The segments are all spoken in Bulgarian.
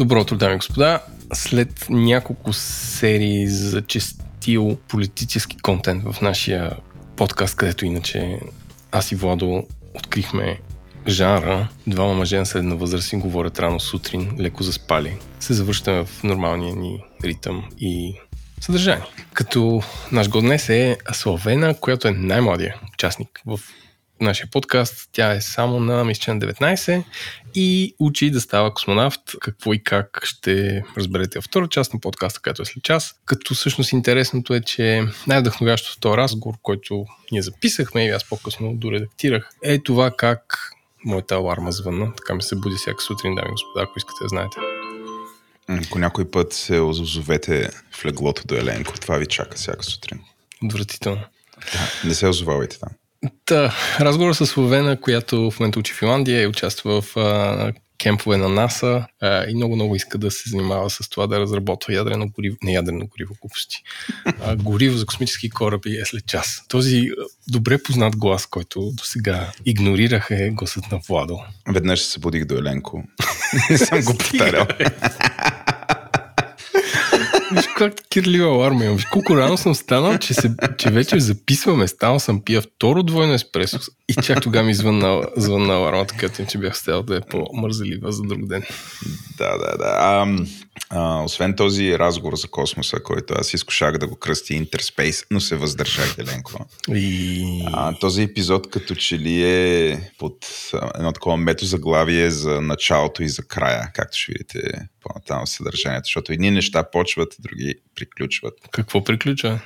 Добро утро, дами и господа. След няколко серии за честил политически контент в нашия подкаст, където иначе аз и Владо открихме жанра, двама мъже на средна възраст и говорят рано сутрин, леко заспали, се завръщаме в нормалния ни ритъм и съдържание. Като наш год днес е Славена, която е най-младия участник в нашия подкаст. Тя е само на мисля на 19 и учи да става космонавт. Какво и как ще разберете във втора част на подкаста, която е след час. Като всъщност интересното е, че най-вдъхновящото в този разговор, който ние записахме и аз по-късно доредактирах, е това как моята аларма звънна. Така ми се буди всяка сутрин, дами и господа, ако искате да знаете. Ако някой път се озовете в леглото до Еленко, това ви чака всяка сутрин. Отвратително. Да, не се озовавайте там. Та, разговор с Словена, която в момента учи в Финландия и участва в а, кемпове на НАСА а, и много-много иска да се занимава с това да разработва ядрено гориво, не ядрено гориво, глупости, а, гориво за космически кораби е след час. Този добре познат глас, който до сега игнорирах е гласът на Владо. Веднъж се събудих до Еленко. не съм го повтарял. Виж как кирлива аларма имам. Колко рано съм станал, че, се, че вече записваме. Станал съм пия второ двойно еспресо и чак тогава ми звънна, звънна алармата, като че бях стял да е по-мързелива за друг ден. Да, да, да. А, а, освен този разговор за космоса, който аз изкушах да го кръсти Интерспейс, но се въздържах, Еленко. И... А, този епизод като че ли е под едно такова метозаглавие за началото и за края, както ще видите по-натам в съдържанието, защото едни неща почват, други приключват. Какво приключва?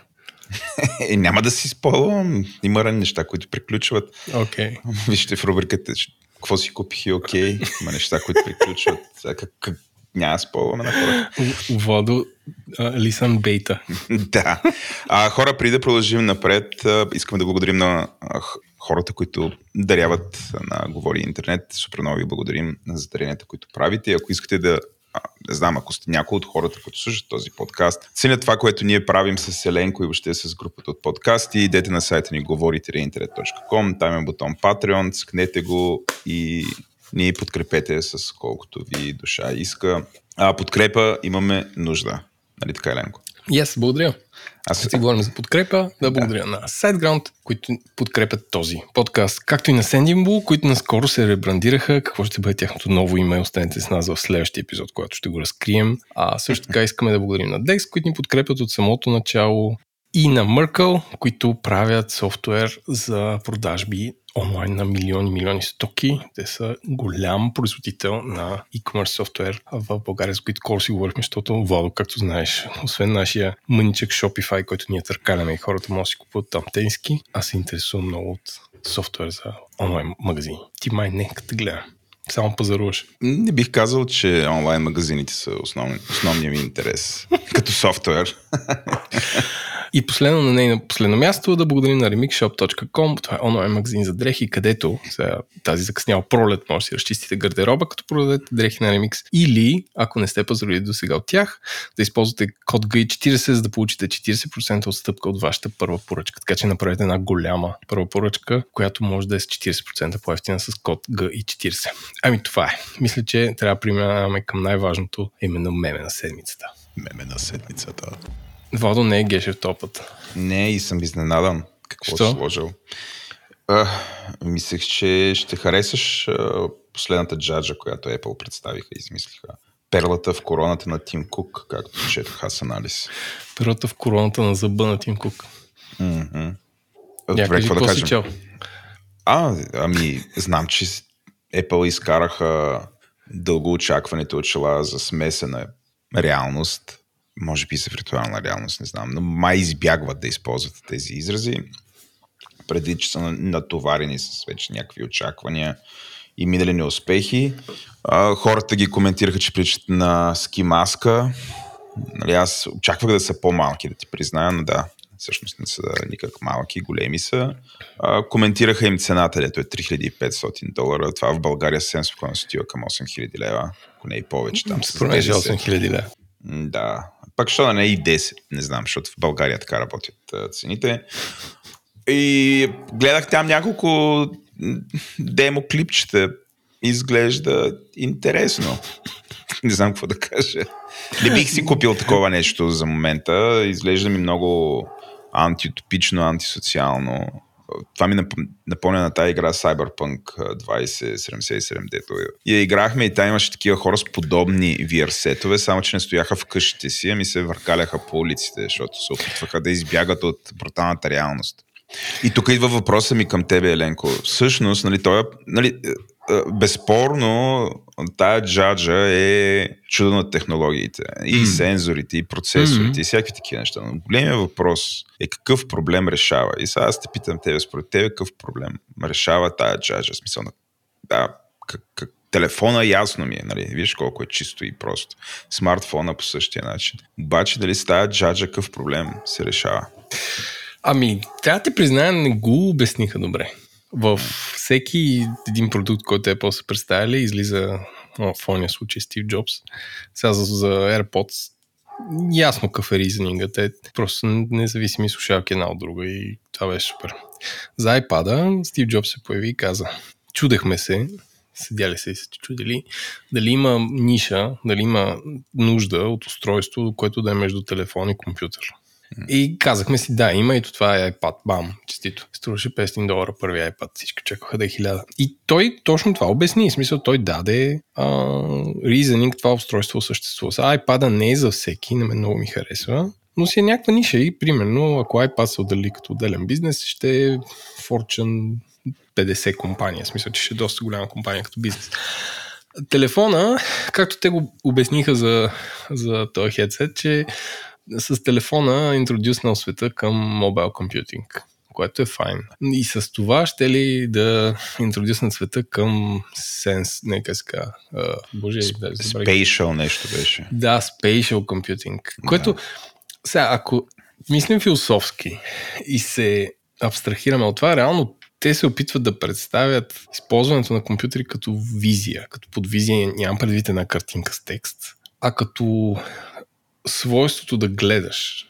е, няма да си спълвам. Има ранни неща, които приключват. Okay. Вижте в рубриката какво си купих и окей. Okay. Има неща, които приключват. Как, как, няма спълваме на хора. Владо Лисан Бейта. да. А, хора, преди да продължим напред, искам да благодарим на хората, които даряват на Говори Интернет. Супер много ви благодарим за даренията, които правите. Ако искате да не знам, ако сте някои от хората, които слушат този подкаст, ценят това, което ние правим с Еленко и въобще с групата от подкасти, идете на сайта ни говорите-интернет.com, там е бутон Patreon, скнете го и ни подкрепете с колкото ви душа иска. А подкрепа имаме нужда. Нали така, Еленко? Yes, благодаря. Аз си говорим за подкрепа, да благодаря да. на SiteGround, които подкрепят този подкаст, както и на Sendinbull, които наскоро се ребрандираха. Какво ще бъде тяхното ново име? Останете с нас в следващия епизод, който ще го разкрием. А също така искаме да благодарим на Dex, които ни подкрепят от самото начало и на Merkle, които правят софтуер за продажби онлайн на милиони, милиони стоки. Те са голям производител на e-commerce софтуер в България, с които скоро си говорихме, защото Владо, както знаеш, освен нашия мъничък Shopify, който ние търкаляме и хората могат да си купуват там тенски, аз се интересувам много от софтуер за онлайн магазини. Ти май не, като гледа. Само пазаруваш. Не бих казал, че онлайн магазините са основни, основния ми интерес като софтуер. И последно на нейно последно място да благодарим на remixshop.com. Това е онлайн магазин за дрехи, където сега, тази закъсняла пролет може да си разчистите гардероба, като продадете дрехи на Remix. Или, ако не сте пазарили до сега от тях, да използвате код GI40, за да получите 40% отстъпка от вашата първа поръчка. Така че направете една голяма първа поръчка, която може да е с 40% по-ефтина с код GI40. Ами това е. Мисля, че трябва да преминаваме към най-важното, именно меме на седмицата. Меме на седмицата. Владо не е Гешев топът. Не, и съм изненадан. Какво Що? си сложил? А, мислех, че ще харесаш а, последната джаджа, която Apple представиха и измислиха. Перлата в короната на Тим Кук, както четох аз анализ. Перлата в короната на зъба на Тим Кук. Mm-hmm. Добре, какво да кажем? Чел? А, ами, знам, че Apple изкараха дълго очакваните очила за смесена реалност може би за виртуална реалност, не знам, но май избягват да използват тези изрази, преди че са натоварени с вече някакви очаквания и минали неуспехи. Хората ги коментираха, че причат на ски маска. Нали, аз очаквах да са по-малки, да ти призная, но да, всъщност не са никак малки, големи са. А, коментираха им цената, дето е 3500 долара. Това в България съвсем спокойно стива към 8000 лева, ако не и повече. Там мен 8000 лева. Да, пак що да не е и 10, не знам, защото в България така работят цените. И гледах там няколко демо клипчета. Изглежда интересно. не знам какво да кажа. Не бих си купил такова нещо за момента. Изглежда ми много антиутопично, антисоциално. Това ми напомня на тази игра Cyberpunk 2077, дето я играхме и там имаше такива хора с подобни VR сетове, само че не стояха в къщите си, ами се въркаляха по улиците, защото се опитваха да избягат от бруталната реалност. И тук идва въпроса ми към тебе, Еленко. Всъщност, нали, той, нали, е, безспорно, тая джаджа е чудо на технологиите. И mm. сензорите, и процесорите, mm-hmm. и всякакви такива неща. Но големият въпрос е какъв проблем решава. И сега аз те питам тебе, според тебе какъв проблем решава тая джаджа? Смисъл на... Да, как, как, телефона ясно ми е, нали? Виж колко е чисто и просто. Смартфона по същия начин. Обаче дали с тая джаджа какъв проблем се решава? Ами, трябва да ти призная, не го обясниха добре. В всеки един продукт, който Apple са представили, излиза в ония случай Стив Джобс. Сега за, за AirPods ясно какъв е ризнинга. Те просто независими слушалки една от друга и това беше супер. За iPad Стив Джобс се появи и каза чудехме се, седяли се и се чудили, дали има ниша, дали има нужда от устройство, което да е между телефон и компютър. И казахме си, да, има и това е iPad. Бам, честито. Струваше 500 долара първи iPad. Всички чакаха да е 1000. И той точно това обясни. В смисъл, той даде а, reasoning това устройство съществува. IPad не е за всеки, на мен много ми харесва. Но си е някаква ниша и примерно, ако iPad се отдали като отделен бизнес, ще е Fortune 50 компания. В смисъл, че ще е доста голяма компания като бизнес. Телефона, както те го обясниха за, за този хедсет, че с телефона интродюснал света към мобайл компютинг, което е файн. И с това ще ли да интродюснат света към сенс, нека ска, uh, боже, да, Spatial нещо беше. Да, spatial computing, което да. сега, ако мислим философски и се абстрахираме от това, реално те се опитват да представят използването на компютри като визия. Като под визия нямам предвид една картинка с текст, а като свойството да гледаш.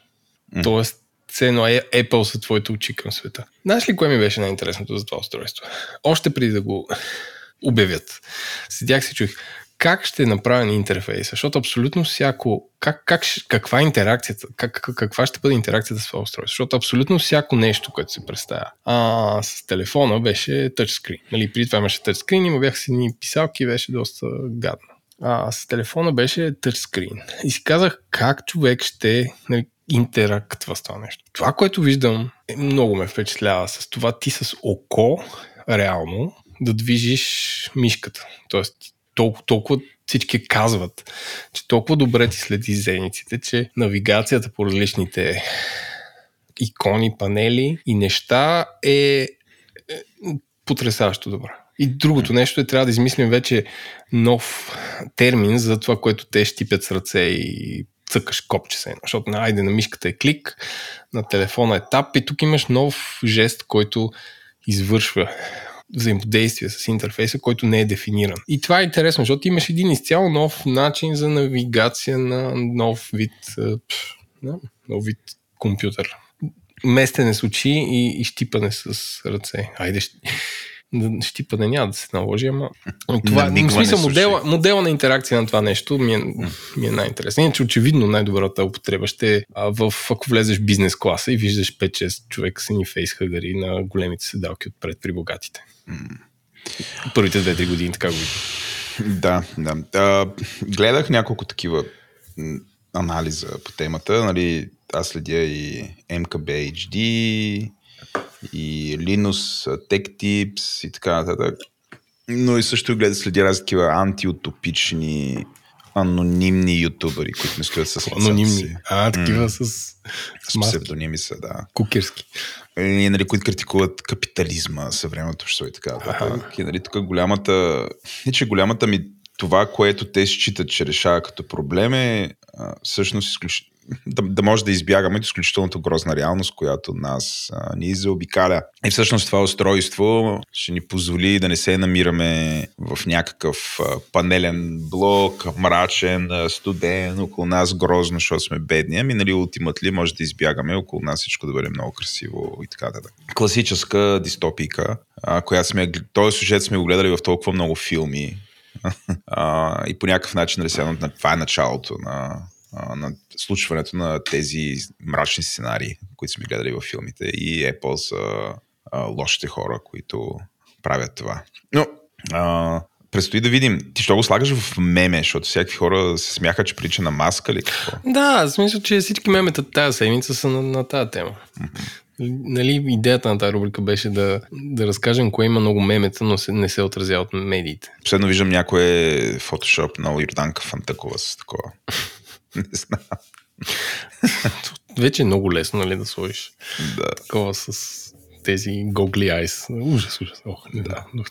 Mm. Тоест, цено е Apple са твоите очи към света. Знаеш ли кое ми беше най-интересното за това устройство? Още преди да го обявят. Седях си чух как ще е направен интерфейс, защото абсолютно всяко, как, как, каква е интеракцията, как, каква ще бъде интеракцията с това устройство, защото абсолютно всяко нещо, което се представя а, с телефона беше тъчскрин. Нали, преди това имаше тъчскрин, има бяха си ни писалки беше доста гадно а, с телефона беше тъчскрин. И си казах как човек ще нали, интерактва с това нещо. Това, което виждам, е, много ме впечатлява с това ти с око, реално, да движиш мишката. Тоест, толкова, толкова всички казват, че толкова добре ти следи зениците, че навигацията по различните икони, панели и неща е, е потрясаващо добра. И другото нещо е, трябва да измислим вече нов термин за това, което те щипят с ръце и цъкаш копче се. Защото на айде на мишката е клик, на телефона е тап и тук имаш нов жест, който извършва взаимодействие с интерфейса, който не е дефиниран. И това е интересно, защото имаш един изцяло нов начин за навигация на нов вид, нов вид компютър. Местене с очи и, и щипане с ръце. Айде, щипане няма да се наложи, ама това, в смисъл, модела, модела на интеракция на това нещо ми е, ми е най-интересен. Иначе очевидно най-добрата употреба ще е в, ако влезеш бизнес класа и виждаш 5-6 човека са ни фейсхъгари на големите седалки отпред при богатите. Първите 2-3 години така го Да, да. А, гледах няколко такива анализа по темата. Нали, аз следя и MKBHD, и Linux, Tech Tips и така нататък. Но и също гледа следи разни такива антиутопични анонимни ютубъри, които не стоят с Анонимни. Си. А, такива с, с псевдоними са, да. Кукерски. И, нали, които критикуват капитализма, съвременното общество и така нататък. И, нали, тук голямата, не че голямата ми това, което те считат, че решава като проблем е а, всъщност изключително да, да може да избягаме от изключителното грозна реалност, която нас а, ни заобикаля. И всъщност това устройство ще ни позволи да не се намираме в някакъв а, панелен блок, мрачен, студен, около нас грозно, защото сме бедни. Ами, нали, ултимат ли може да избягаме около нас всичко да бъде много красиво и така да. Класическа дистопика, а, която сме, този сюжет сме го гледали в толкова много филми, а, и по някакъв начин, нали, това е началото на, на случването на тези мрачни сценарии, които сме гледали във филмите. И Apple са а, лошите хора, които правят това. Но а, предстои да видим. Ти що го слагаш в меме, защото всякакви хора се смяха, че прилича на маска ли какво? Да, смисъл, че всички мемета тази седмица са на, на тази тема. Mm-hmm. Нали, идеята на тази рубрика беше да, да разкажем кое има много мемета, но се, не се отразява от медиите. Последно виждам някое фотошоп на Йорданка Фантакова с такова. Не знам. Вече е много лесно, нали, да сложиш да. такова с тези Gogly Eyes. Ужас, ужас. Ох, не да. Много,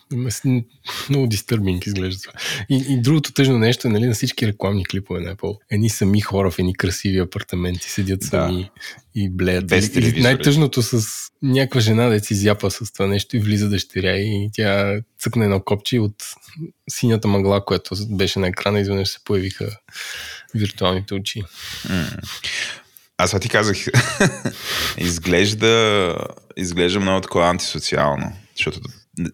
много дистърбинг изглежда това. И, и другото тъжно нещо е нали, на всички рекламни клипове на Apple. Едни сами хора в едни красиви апартаменти седят да. сами и блеят. Без и, и най-тъжното с някаква жена да си изяпа с това нещо и влиза дъщеря и тя цъкне едно копче от синята мъгла, която беше на екрана, изведнъж се появиха виртуалните очи. Аз ти казах, изглежда, изглежда много такова антисоциално, защото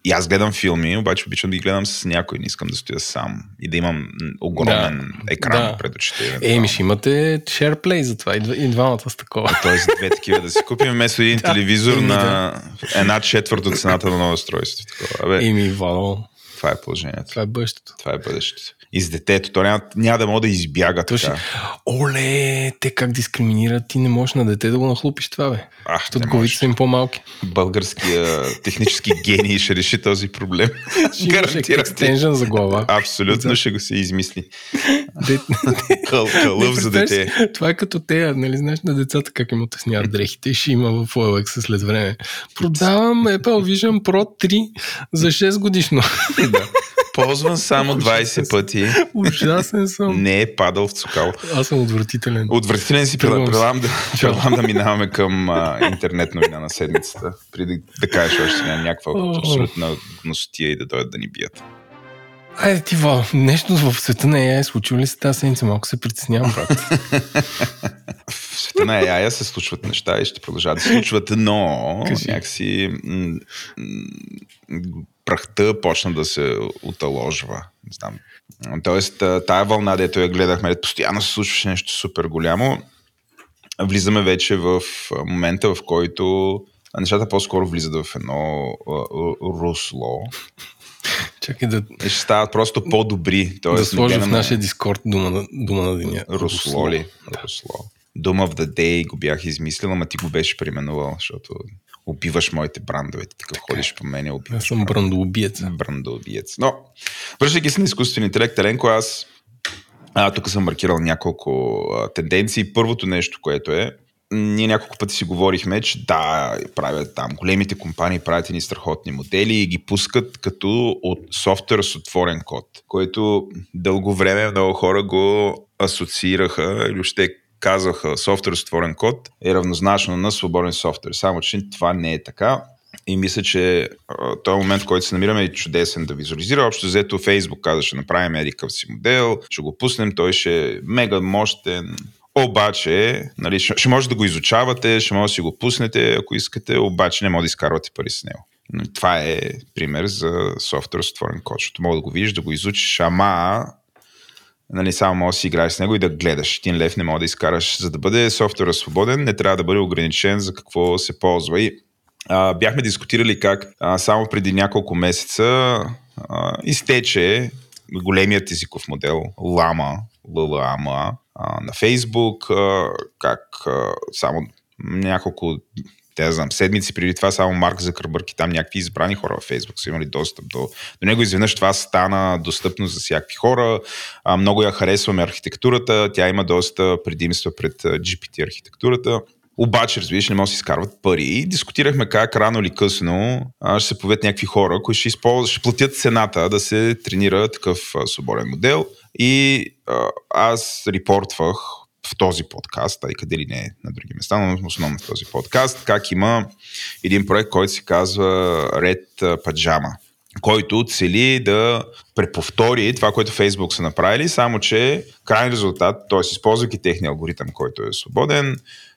и аз гледам филми, обаче обичам да ги гледам с някой, не искам да стоя сам и да имам огромен да, екран да. пред очите. Еми, ще имате SharePlay за това и, двамата с такова. Тоест две такива да си купим вместо един да, телевизор еми, на да. една четвърт от цената на ново устройство. Еми, вало. Това е положението. Това е бъдещето. Това е бъдещето и с детето. То няма, няма да може да избяга То така. Оле, те как дискриминират, ти не можеш на дете да го нахлупиш това, бе. Ах, Защото главите са им по-малки. Българския технически гений ще реши този проблем. Ще екстенжен за глава. Абсолютно ще го се измисли. Кълъв за дете. Това е като те, нали знаеш на децата как им отесняват дрехите и ще има в OLX след време. Продавам Apple Vision Pro 3 за 6 годишно. да. Ползван само 20 пъти. Ужасен съм. Не е падал в цукал. Аз съм отвратителен. Отвратителен си. Предлагам да, да минаваме към а, интернет новина на седмицата. Преди да кажеш още някаква абсолютна гносотия и да дойдат да ни бият. Айде ти, Вал, нещо в света на AI е случило ли се тази седмица? Малко се притеснявам, брат. в света на AI се случват неща и ще продължават да се случват, но Кажи. някакси м- м- прахта почна да се оталожва. Не знам. Тоест, тая вълна, дето я гледахме, постоянно се случваше нещо супер голямо. Влизаме вече в момента, в който нещата по-скоро влизат в едно русло. Чакай да... Ще стават просто по-добри. Тоест, да сложим в нашия дискорд дума на, дума на деня. Русло ли? Да. Русло. Дума в the Day го бях измислил, ама ти го беше преименувал, защото убиваш моите брандове. Ти такъв така. ходиш по мен, убиваш. Аз съм брандоубиец. Брандоубиец. Но, връщайки се на изкуствен интелект, Еленко, аз а, тук съм маркирал няколко а, тенденции. Първото нещо, което е, ние няколко пъти си говорихме, че да, правят там, големите компании правят едни страхотни модели и ги пускат като от софтуера с отворен код, което дълго време много хора го асоциираха или още казаха софтуер с отворен код е равнозначно на свободен софтуер. Само, че това не е така. И мисля, че този момент, в който се намираме е чудесен да визуализира. Общо взето Facebook каза, ще направим едикъв си модел, ще го пуснем, той ще е мега мощен, обаче, нали, ще може да го изучавате, ще може да си го пуснете, ако искате, обаче не може да изкарвате пари с него. Това е пример за софтуер с отворен код, защото мога да го видиш, да го изучиш, ама нали, само можеш да си играеш с него и да гледаш. Един лев не може да изкараш. За да бъде софтуера свободен, не трябва да бъде ограничен за какво се ползва. И а, бяхме дискутирали как а, само преди няколко месеца а, изтече големият езиков модел Lama, LLAMA, на Фейсбук, как а, само няколко те да знам, седмици преди това само Марк Закърбърг и там някакви избрани хора във Фейсбук са имали достъп до, до него. Изведнъж това стана достъпно за всякакви хора. А, много я харесваме архитектурата, тя има доста предимства пред GPT архитектурата. Обаче, разбираш, не може да си изкарват пари. Дискутирахме как рано или късно ще се появят някакви хора, които ще, използват, ще платят цената да се тренира такъв свободен модел. И а, аз репортвах в този подкаст, тъй къде ли не е на други места, но основно в този подкаст, как има един проект, който се казва Red Pajama, който цели да преповтори това, което Facebook са направили, само че крайен резултат, т.е. използвайки техния алгоритъм, който е свободен,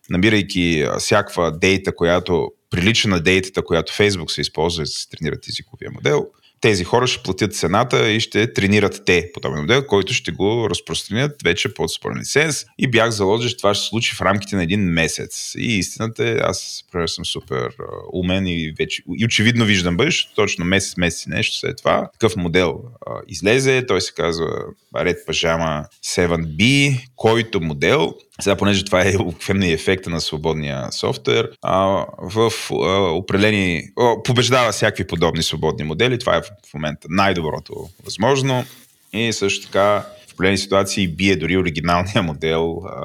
набирайки всякаква дейта, която прилича на дейтата, която Facebook се използва за да се тренират езиковия модел, тези хора ще платят цената и ще тренират те подобен модел, който ще го разпространят вече под спорен лиценз. И бях заложил, че това ще се случи в рамките на един месец. И истината е, аз пример, съм супер умен и, вече, и очевидно виждам бъдещето, точно месец, месец и нещо след това. Такъв модел а, излезе, той се казва Red Pajama 7B, който модел сега, понеже това е обикновено ефекта на свободния софтуер, а, в а, определени... О, побеждава всякакви подобни свободни модели. Това е в момента най-доброто възможно. И също така в определени ситуации бие дори оригиналния модел а,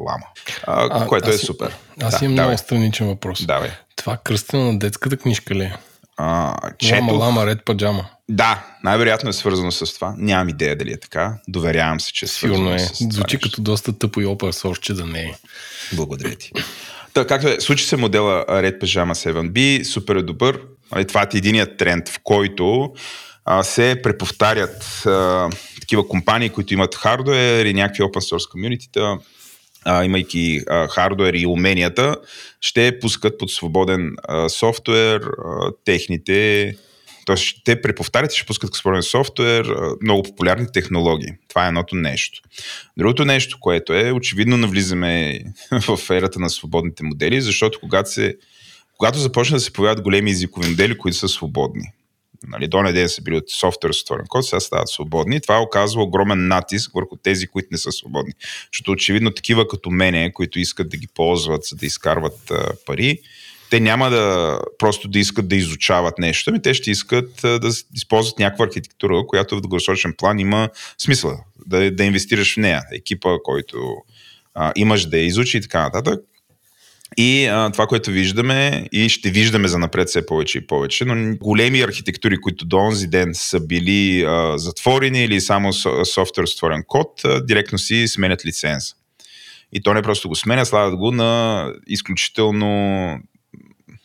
Лама, а, а, което е супер. Аз да, имам много страничен въпрос. Давай. Това кръстено на детската книжка ли е? А, Лама, лама, ред паджама. Да, най-вероятно е свързано с това. Нямам идея дали е така. Доверявам се, че е Сигурно е. С Звучи това като доста тъпо и open source, че да не е. Благодаря ти. Та, както е, случи се модела Red Pajama 7B, супер е добър. Нали, това е единият тренд, в който а, се преповтарят а, такива компании, които имат хардуер и някакви open source комьюнитита, а, имайки а, хардуер и уменията, ще пускат под свободен а, софтуер а, техните Тоест, те преповтарят и ще пускат спорен софтуер, много популярни технологии. Това е едното нещо. Другото нещо, което е, очевидно навлизаме в ерата на свободните модели, защото когато, се, когато започнат да се появяват големи езикови модели, които са свободни, нали, до ден са били от софтуер с отворен код, сега стават свободни. Това оказва огромен натиск върху тези, които не са свободни. Защото очевидно такива като мене, които искат да ги ползват, за да изкарват а, пари, те няма да просто да искат да изучават нещо, ами те ще искат да използват някаква архитектура, която в дългосрочен план има смисъл да, да инвестираш в нея. Екипа, който а, имаш да я изучи и така нататък. И а, това, което виждаме и ще виждаме за напред все повече и повече, но големи архитектури, които до онзи ден са били а, затворени или само софтуер с отворен код, а, директно си сменят лиценза. И то не просто го сменя, слагат го на изключително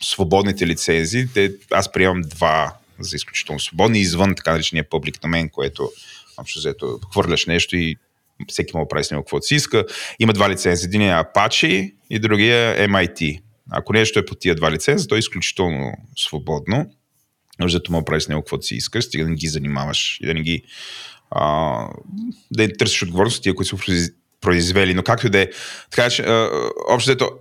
свободните лицензии, те, аз приемам два за изключително свободни, извън така наречения публик домен, което общо взето хвърляш нещо и всеки му прави с него каквото си иска. Има два лиценза. Един е Apache и другия е MIT. Ако нещо е по тия два лиценза, то е изключително свободно. Защото му прави с него каквото си искаш, стига да не ги занимаваш и да не ги а, да не търсиш отговорност тия, които са произвели, но както и да е. Така че, общо ето,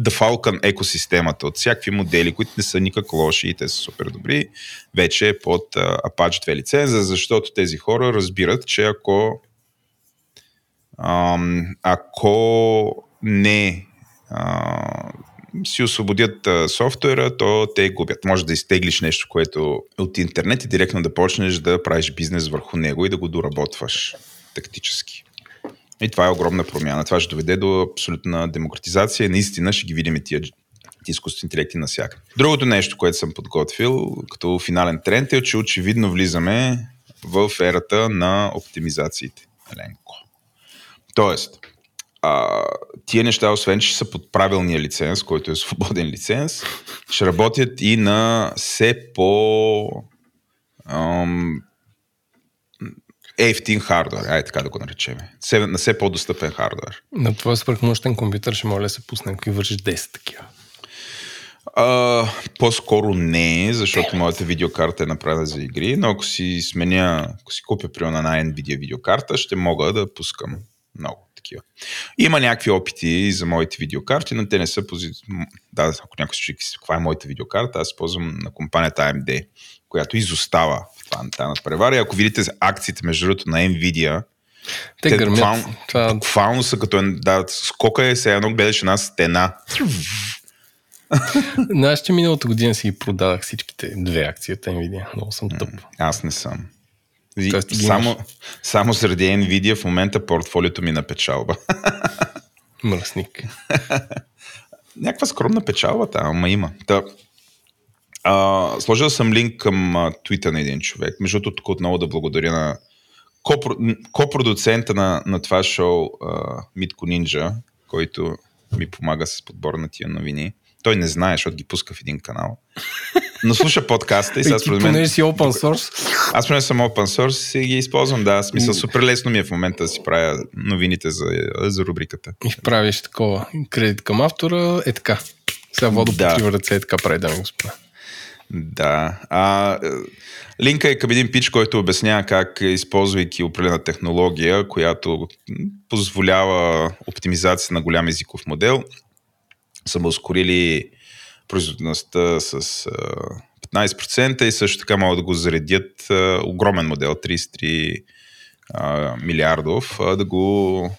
The Falcon екосистемата от всякакви модели, които не са никак лоши и те са супер добри, вече е под Apache 2 лиценза, защото тези хора разбират, че ако ако не си освободят софтуера, то те губят. Може да изтеглиш нещо, което е от интернет и директно да почнеш да правиш бизнес върху него и да го доработваш тактически. И това е огромна промяна. Това ще доведе до абсолютна демократизация наистина ще ги видим тия изкуствени интелекти навсякъде. Другото нещо, което съм подготвил като финален тренд е, че очевидно влизаме в ерата на оптимизациите. Еленко. Тоест, а, тия неща, освен че са под правилния лиценз, който е свободен лиценз, ще работят и на все по ам, ефтин хардвер, ай така да го наречем. На все по-достъпен хардвер. На твой свърхмощен компютър ще моля да се пусне, ако вършиш 10 такива. А, по-скоро не, защото моята видеокарта е направена за игри, но ако си сменя, ако си купя примерно на Nvidia видеокарта, ще мога да пускам много такива. Има някакви опити за моите видеокарти, но те не са пози... Да, ако някой се чуи каква е моята видеокарта, аз ползвам на компанията AMD, която изостава това, тази надпревара. Ако видите акциите, между другото, на Nvidia, те, те гърмят. Буквално, това... буквално са като да, скока е, сега едно гледаш една стена. Знаеш, че миналата година си продадах всичките две акции от Nvidia. Много съм тъп. Аз не съм. Тоест, само, само заради Nvidia в момента портфолиото ми на печалба. Мръсник. Някаква скромна печалба, ама има. Та, а, сложил съм линк към а, твита на един човек. Между другото, тук отново да благодаря на копродуцента на, на това шоу а, Митко Нинджа, който ми помага с подбор на тия новини. Той не знае, защото ги пуска в един канал. Но слуша подкаста и сега според мен... си open source? Аз поне съм open source и ги използвам, да. Смисъл, супер лесно ми е в момента да си правя новините за, за рубриката. И правиш такова. Кредит към автора е така. Сега водо да. ръце е така прави, да господа. Да. А, е, линка е към един пич, който обяснява как, използвайки определена технология, която позволява оптимизация на голям езиков модел, са ускорили производителността с 15% и също така могат да го заредят огромен модел, 33 милиардов, да го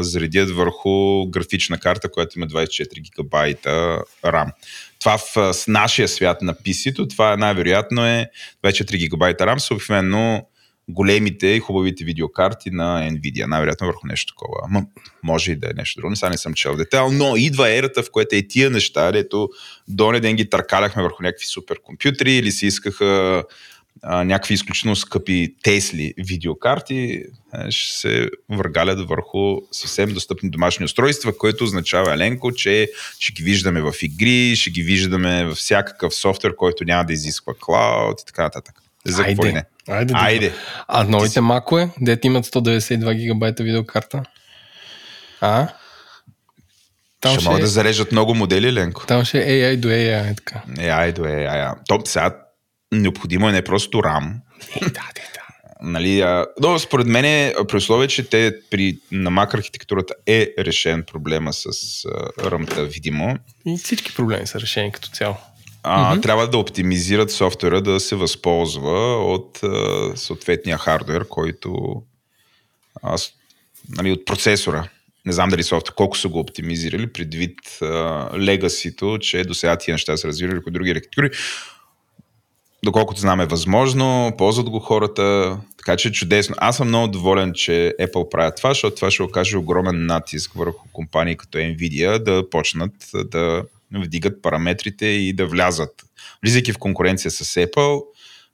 заредят върху графична карта, която има 24 гигабайта RAM. Това в, с нашия свят на PC-то, това най-вероятно е 24 гигабайта RAM, са обикновено големите и хубавите видеокарти на Nvidia. Най-вероятно върху нещо такова. Ама може и да е нещо друго. Не сега не съм чел детайл, но идва ерата, в която е тия неща, дето до ден ги търкаляхме върху някакви суперкомпютри или си искаха а, някакви изключително скъпи Тесли видеокарти, е, ще се въргалят върху съвсем достъпни домашни устройства, което означава, Еленко, че ще ги виждаме в игри, ще ги виждаме във всякакъв софтуер, който няма да изисква клауд и така нататък. За Айде. какво ли не? Айде. да. Айде. А новите макове, дете имат 192 гигабайта видеокарта? А? Там ще, ще, могат да зарежат много модели, Ленко. там ще е AI до AI, е така. Е, айде, е, ай, ай. То сега необходимо е не просто RAM, да, да, да. Нали, а, но според мен, е, при условие, че те при, на Mac архитектурата е решен проблема с а, ръмта, видимо, И всички проблеми са решени като цяло. А, Мгм. трябва да оптимизират софтуера да се възползва от а, съответния хардвер, който а, с, нали, от процесора. Не знам дали софтуер, колко са го оптимизирали, предвид легасито, че до сега тия неща са развивали върху други архитектури. Доколкото знам е възможно, ползват го хората, така че е чудесно. Аз съм много доволен, че Apple правят това, защото това ще окаже огромен натиск върху компании като Nvidia да почнат да вдигат параметрите и да влязат. Влизайки в конкуренция с Apple,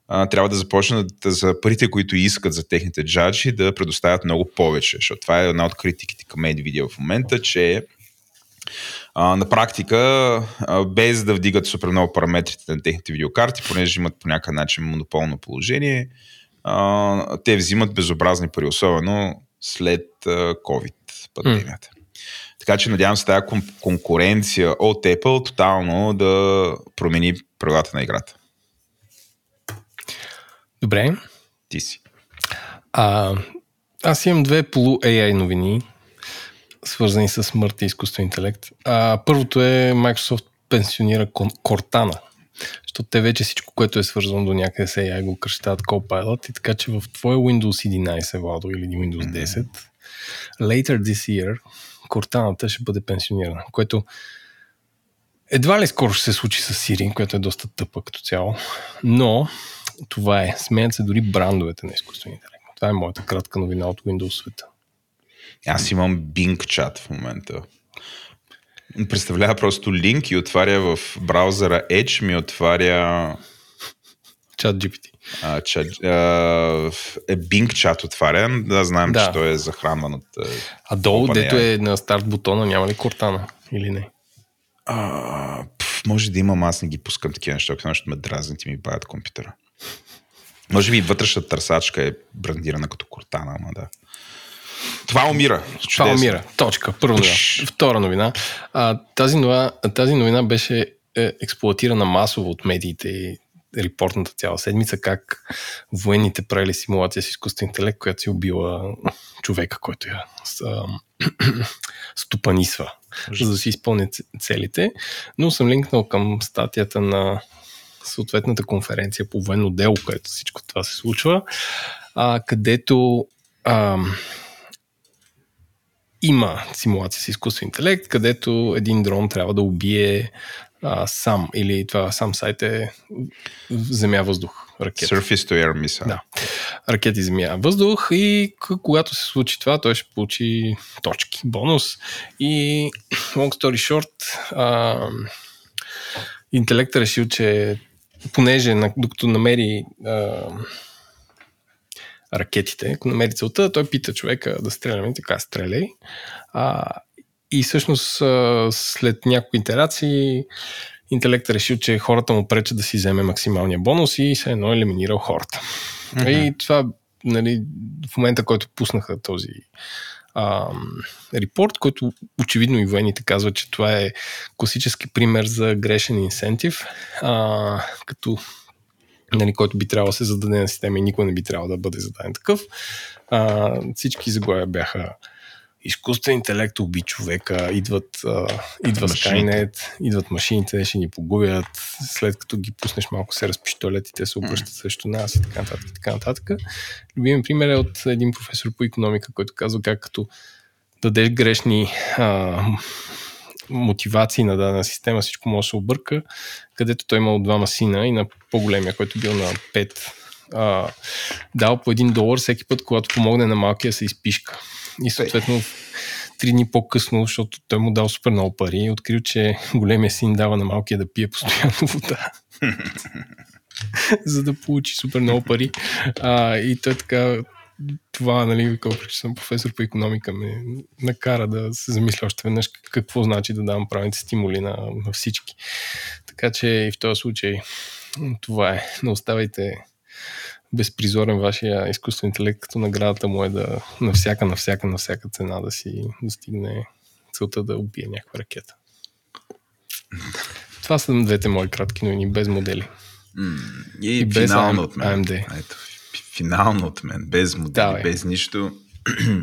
а, трябва да започнат за парите, които искат за техните джаджи, да предоставят много повече. Защото това е една от критиките към Nvidia в момента, че а, на практика, а, без да вдигат супер много параметрите на техните видеокарти, понеже имат по някакъв начин монополно положение, а, те взимат безобразни пари, особено след а, COVID пандемията. Така че надявам се тази кон- конкуренция от Apple тотално да промени правилата на играта. Добре. Ти си. А, аз имам две полу AI новини, свързани с смърт и изкуствен интелект. А, първото е Microsoft пенсионира Cortana, защото те вече всичко, което е свързано до някъде с AI го кръщават Copilot и така, че в твоя Windows 11, Владо, или Windows 10, later this year, Cortana ще бъде пенсионирана, което едва ли скоро ще се случи с Siri, която е доста тъпа като цяло, но това е. Сменят се дори брандовете на изкуствения интелект. Това е моята кратка новина от Windows света. Аз имам Bing чат в момента. Представлява просто линк и отваря в браузъра Edge, ми отваря Чат GPT. а, чат, а, е Bing чат отваря. Да, знаем, Да. че той е захранван от... а, долу, дето е на старт бутона, няма ли Кортана? Или не? А, пф, може да имам, аз не ги пускам такива неща, защото ще ме дразнят и ми баят компютъра. Може би вътрешната търсачка е брандирана като кортана, ама да. Това умира. Това Чудесно. умира. Точка. Първа новина. Втора новина. А, тази, новина тази новина беше е, експлуатирана масово от медиите и репортната цяла седмица, как военните правили симулация с изкуствен интелект, която си убила човека, който я стопанисва, за да си изпълни ц- целите. Но съм линкнал към статията на съответната конференция по военно дело, където всичко това се случва, а, където ам, има симулация с изкуствен интелект, където един дрон трябва да убие а, сам, или това сам сайт е земя-въздух ракета. Surface to Air мисъл. Да. Ракети земя въздух и когато се случи това, той ще получи точки, бонус. И long story short, а, интелектът решил, че понеже докато намери а, ракетите, ако намери целта, той пита човека да стреляме и така стреляй. А, и всъщност след няколко интерации интелектът решил, че хората му пречат да си вземе максималния бонус и се едно е елиминирал хората. Мгм. И това, нали, в момента, който пуснаха този а, репорт, който очевидно и военните казват, че това е класически пример за грешен инсентив, а, като нали, който би трябвало да се зададе на система и никой не би трябвало да бъде зададен такъв. А, всички заглавия бяха изкуствен интелект уби човека, идват, а, идва Skynet, идват машините, ще ни погубят, след като ги пуснеш малко се разпиштолят и те се обръщат срещу нас и така нататък. И така нататък. Любим пример е от един професор по економика, който казва как като дадеш грешни а, мотивации на дадена система, всичко може да се обърка, където той имал двама сина и на по-големия, който бил на 5, а, дал по един долар всеки път, когато помогне на малкия се изпишка. И съответно три дни по-късно, защото той му дал супер много пари, открил, че големия син дава на малкия да пие постоянно вода. за да получи супер много пари. А, и той така това, нали, колко че съм професор по економика, ме накара да се замисля още веднъж какво значи да давам правилните стимули на, на всички. Така че и в този случай това е. Не оставайте безпризорен вашия изкуствен интелект, като наградата му е да на всяка, на всяка, на всяка цена да си достигне целта да убие някаква ракета. Това са двете мои кратки новини, без модели. И, и без финално от мен. AMD. Ето, финално от мен, без модели, да, без нищо.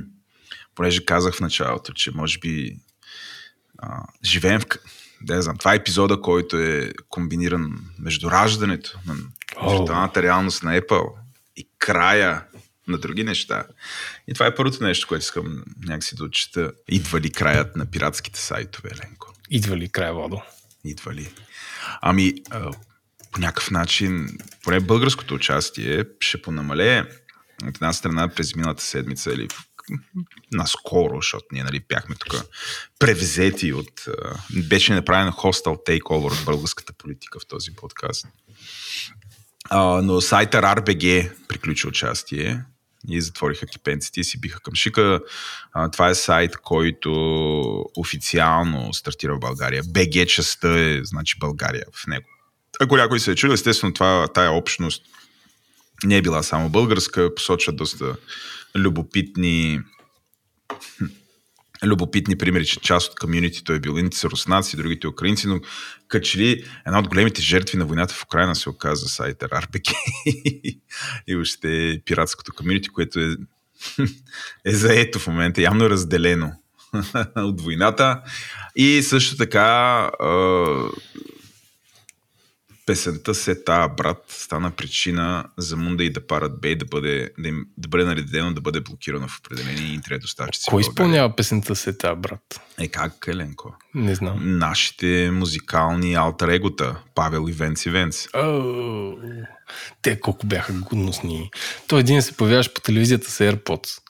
Понеже казах в началото, че може би а, живеем в... Да, знам, това е епизода, който е комбиниран между раждането на виртуалната реалност на Apple и края на други неща. И това е първото нещо, което искам някакси да отчита. Идва ли краят на пиратските сайтове, Ленко? Идва ли края, Водо? Идва ли? Ами, по някакъв начин, поне българското участие ще понамалее от една страна през миналата седмица или наскоро, защото ние нали, бяхме тук превзети от... Беше направен хостел тейковър от българската политика в този подкаст. Но сайта RBG приключи участие и затвориха кипенците и си биха към шика. А, това е сайт, който официално стартира в България. БГ частта е, значи България в него. Ако някой се е чул, естествено това, тая общност не е била само българска, посочва доста любопитни любопитни примери, че част от комьюнитито е бил са руснаци, другите украинци, но качели една от големите жертви на войната в Украина се оказа сайта RPK и още пиратското комьюнити, което е, е заето в момента, явно разделено от войната. И също така песента се тая брат стана причина за Мунда и да парат Бей да бъде, да, им, да бъде наредено да бъде блокирано в определени интернет доставчици. Кой изпълнява песента се тая брат? Е как, Еленко? Не знам. Нашите музикални алтер егота, Павел и Венц и Венц. Те колко бяха гудностни. Той един се появяваш по телевизията с AirPods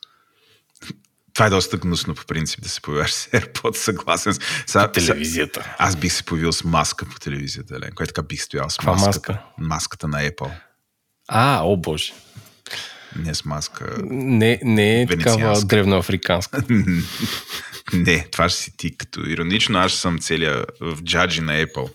това е доста гнусно по принцип да се появяваш с AirPods, съгласен. Са, по телевизията. Аз бих се появил с маска по телевизията, Лен, което така бих стоял с Каква маската. Маска? Маската на Apple. А, о боже. Не с маска. Не, не е такава древноафриканска. не, това ще си ти като иронично. Аз съм целия в джаджи на Apple.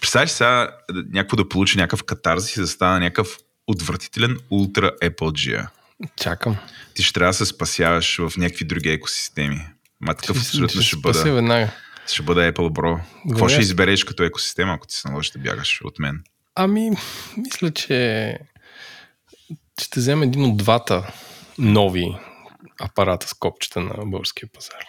Представяш сега някакво да получи някакъв катарзис и да стана някакъв отвратителен ултра Apple G. Чакам ти ще трябва да се спасяваш в някакви други екосистеми. Ма такъв ще, абсолютно ще, ще бъде. Веднага. Ще бъде Apple Bro. Какво ще избереш като екосистема, ако ти се наложи да бягаш от мен? Ами, мисля, че ще взема един от двата нови апарата с копчета на българския пазар.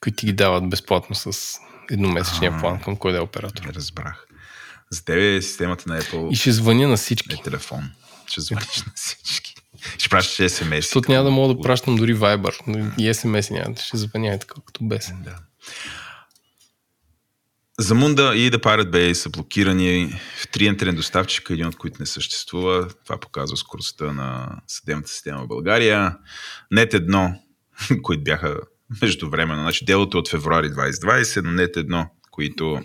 Които ти ги дават безплатно с едномесечния план към кой да е оператор. Не разбрах. За тебе е системата на Apple. И ще звъня на всички. Е телефон. Ще звъниш на всички. Ще пращаш SMS. Защото няма да мога да пращам дори Viber. И SMS няма. Ще звъня така, като без. Да. За Мунда и The Pirate Bay са блокирани в три интернет доставчика, един от които не съществува. Това показва скоростта на съдебната система в България. Нет едно, които бяха междувременно. Значи делото е от февруари 2020, но нет едно, които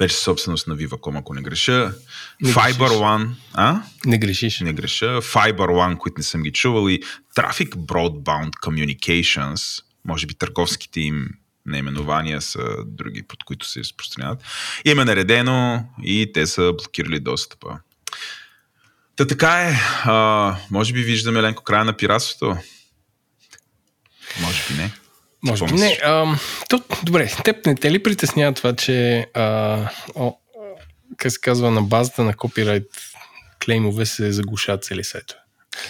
вече собственост на Viva.com, ако не греша. Не Fiber грешиш. One. А? Не грешиш. Не греша. Fiber One, които не съм ги чувал и Traffic Broadbound Communications, може би търговските им наименования са други, под които се разпространяват. Им е наредено и те са блокирали достъпа. Та така е. А, може би виждаме ленко края на пиратството. Може би не. Може би не. А, то, добре, теб не те ли притеснява това, че а, о, как се казва, на базата на копирайт клеймове се заглушат цели сайтове?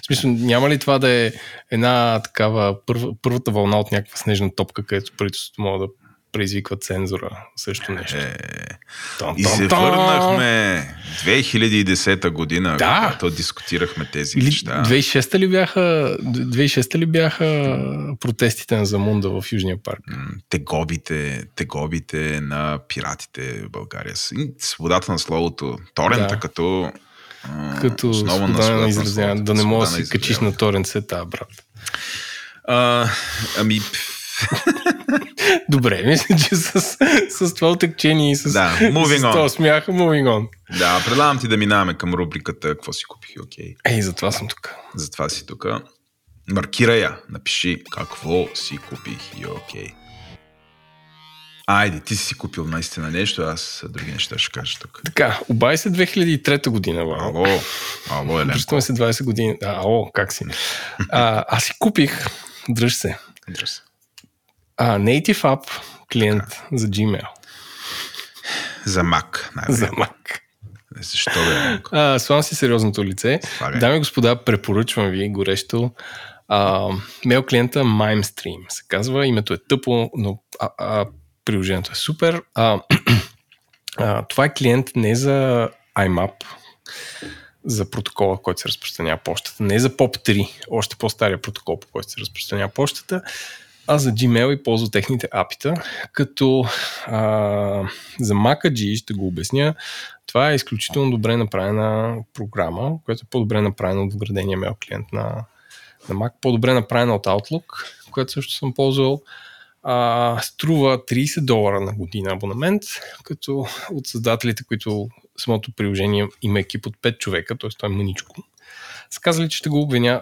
В смисъл, няма ли това да е една такава първа, първата вълна от някаква снежна топка, където правителството може да предизвиква цензура срещу нещо? Е, и се върнахме 2010 година, Да. когато дискутирахме тези Или неща. 2006 ли бяха, 2006 ли бяха протестите на Замунда в Южния парк? Тегобите, тегобите на пиратите в България. Свободата на словото. Торента Да. като, Като основа на свободата изразяване, да не можеш да на качиш на торен сета, брат. А, ами, Добре, мисля, че с, с това отекчение и с, Да, moving с това смях, moving on. да, предлагам ти да минаваме към рубриката Какво си купих окей. Ей, затова съм тук. Затова си тук. Маркирай я, напиши какво си купих и окей. Айде, ти си купил наистина нещо, аз други неща ще кажа тук. Така, обай се 2003 година, Вал. Ало, ало, Еленко. Връщаме се 20 години. А, ало, как си? А, аз си купих, дръж се, Здрасти. А, Native App клиент за Gmail, За Mac, най за Mac. Защо бе, Еленко? А, славам си сериозното лице. Слагай. Дами и господа, препоръчвам ви горещо а, мейл клиента MimeStream. Се казва, името е тъпо, но а, а, приложението е супер. А, а, това е клиент не за IMAP, за протокола, който се разпространява почтата, не за POP3, още по-стария протокол, по който се разпространява почтата, а за Gmail и ползва техните апита, като а, за MacAG, ще го обясня, това е изключително добре направена програма, която е по-добре направена от вградения мейл клиент на, на Mac, по-добре направена от Outlook, която също съм ползвал. А, струва 30 долара на година абонамент, като от създателите, които самото приложение има екип от 5 човека, т.е. той е мъничко, са казали, че ще го обвиня,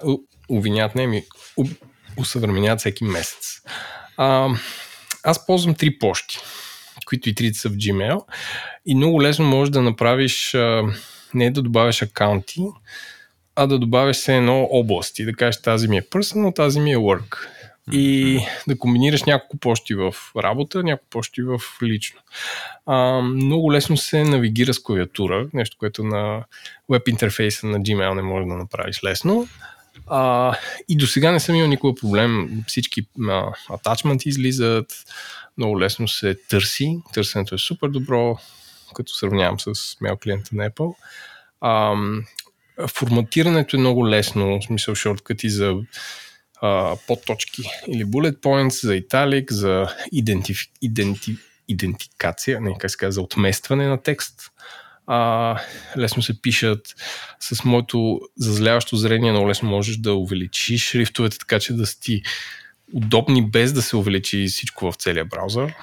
обвинят, не ми, у- усъвременят всеки месец. А, аз ползвам три почти, които и трите са в Gmail и много лесно можеш да направиш а, не да добавяш акаунти, а да добавяш се едно области, да кажеш тази ми е personal, тази ми е work. И да комбинираш няколко почти в работа, няколко почти в лично. А, много лесно се навигира с клавиатура, нещо, което на веб интерфейса на Gmail не може да направиш лесно. А, и до сега не съм имал никога проблем. Всички а, атачменти излизат, много лесно се търси. Търсенето е супер добро, като сравнявам с мейл клиента на Apple. А, форматирането е много лесно, в смисъл шорткъти за а, подточки или bullet points, за италик, за идентифи, иденти, идентикация, не как се казва, за отместване на текст. А, лесно се пишат. С моето зазляващо зрение много лесно можеш да увеличиш шрифтовете, така че да си удобни без да се увеличи всичко в целия браузър.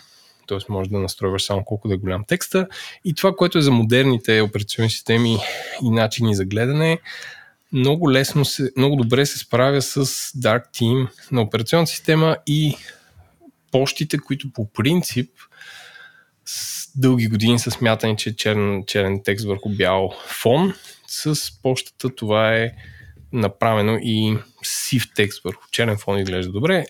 Тоест може да настройваш само колко да е голям текста. И това, което е за модерните операционни системи и начини за гледане, много лесно се, много добре се справя с Dark Team на операционната система и почтите, които по принцип дълги години са смятани, че е черен, черен текст върху бял фон. С почтата това е направено и сив текст върху черен фон изглежда добре.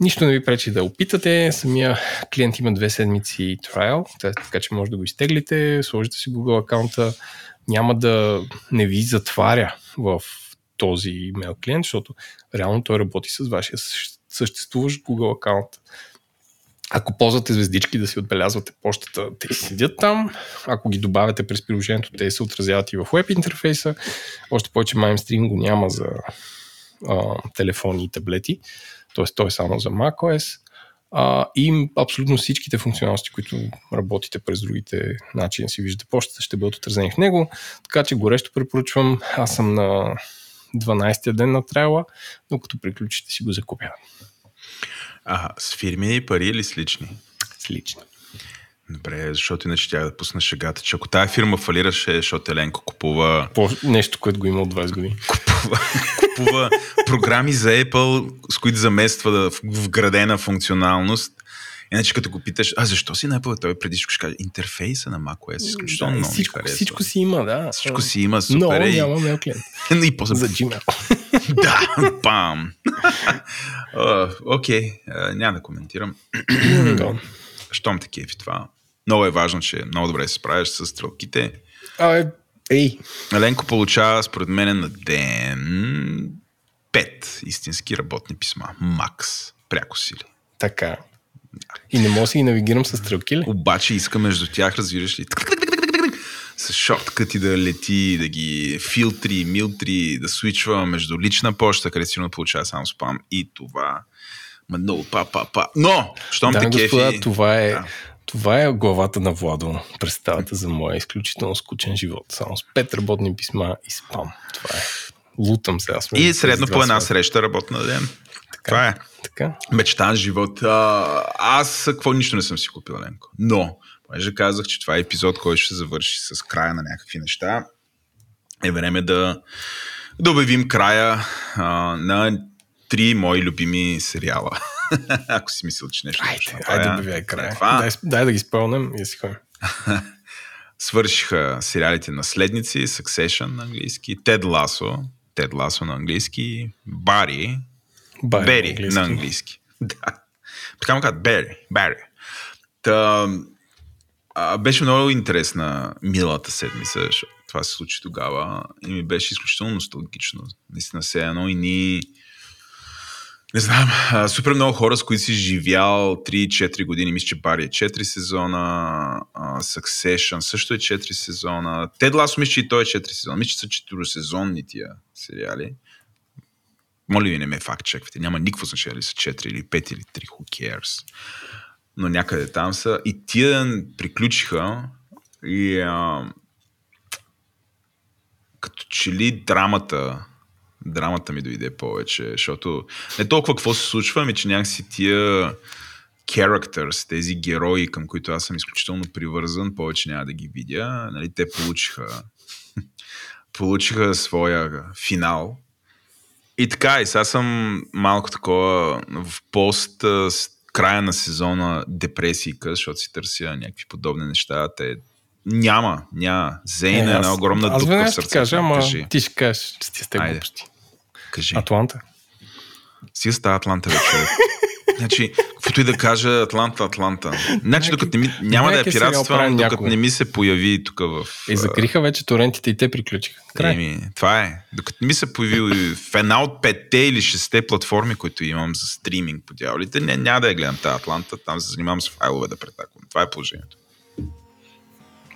Нищо не ви пречи да опитате. Самия клиент има две седмици трайл, така че може да го изтеглите, сложите си Google акаунта, няма да не ви затваря в този имейл клиент, защото реално той работи с вашия съществуващ Google акаунт. Ако ползвате звездички да си отбелязвате почтата, те седят там. Ако ги добавяте през приложението, те се отразяват и в веб интерфейса. Още повече MimeStream го няма за а, телефони и таблети. Тоест той е само за macOS. А, и абсолютно всичките функционалности, които работите през другите начини си виждате почтата, ще бъдат отразени в него. Така че горещо препоръчвам. Аз съм на 12-я ден на трайла, но като приключите си го закупя. А, с фирмени пари или с лични? С лични. Добре, защото иначе тя да пусна шегата, че ако тази фирма фалираше, защото Еленко купува, По нещо, което го има от 20 години. купува, купува програми за Apple, с които замества да, вградена функционалност Иначе като го питаш, а защо си на Apple, той преди ще каже, интерфейса на macOS е изключително да, много всичко, харесва. всичко си има, да. Всичко си има, супер. Но е. няма mail клиент. и после... За Gmail. да! Uh, Окей, uh, няма да коментирам. Щом те кефи това. Много е важно, че много добре се справяш с стрелките. Абе, ей. Еленко получава, според мен, на ден пет истински работни писма. Макс. Пряко сили. Така. И не мога да си ги навигирам с стрелки ли? Обаче иска между тях, разбираш ли, с шорткъти да лети, да ги филтри, милтри, да свичва между лична почта, където сигурно получава само спам и това. Ма много па, па, па. Но, щом да, те господа, кефи... това е, Да. това е главата на Владо. Представата за моя изключително скучен живот. Само с пет работни писма и спам. Това е. Лутам. Сме И средно по една среща работна ден. Това е. Така. Мечтан живот. А, аз какво нищо не съм си купил, Ленко. Но, понеже казах, че това е епизод, който ще завърши с края на някакви неща, е време да, да обявим края а, на три мои любими сериала. Ако си мислил, че нещо Айде, направя. айде обявяй края. Това Дай, дай да ги спълнем и си ходим. свършиха сериалите Наследници, Succession на английски, Тед Ласо, Тед Ласо на английски, Бари, Бери на английски. Да. Така му казват Бери. Бери. Та, а, беше много интересна миналата седмица, защото това се случи тогава и ми беше изключително носталгично. Наистина се едно и ни не знам, супер много хора, с които си живял 3-4 години. Мисля, че Бари е 4 сезона, а, Succession също е 4 сезона. Тед Ласо мисля, че и той е 4 сезона. Мисля, че са 4 сезонни тия сериали. Моля ви, не ме факт чеквайте. Няма никакво значение ли са 4 или 5 или 3. Who cares? Но някъде там са. И тия приключиха и а, като че ли драмата драмата ми дойде повече, защото не толкова какво се случва, ами че някакси тия characters, тези герои, към които аз съм изключително привързан, повече няма да ги видя. Нали, те получиха получиха своя финал. И така, и сега съм малко такова в пост края на сезона депресийка, защото си търся някакви подобни неща. Те няма, няма. Зейн е една огромна аз дупка в сърцето. кажа, ама Кажи, ти ще кажеш, че ти сте глупости. кажи. Атланта. Си става Атланта вече. значи, каквото и да кажа, Атланта, Атланта. Значи, докато не ми, няма да е пиратствам, докато не ми се появи тук в... И закриха вече торентите и те приключиха. Край. Еми, това е. Докато не ми се появи в една от петте или шесте платформи, които имам за стриминг по дяволите, не, няма да я гледам тази Атланта, там се занимавам с файлове да претаквам. Това е положението.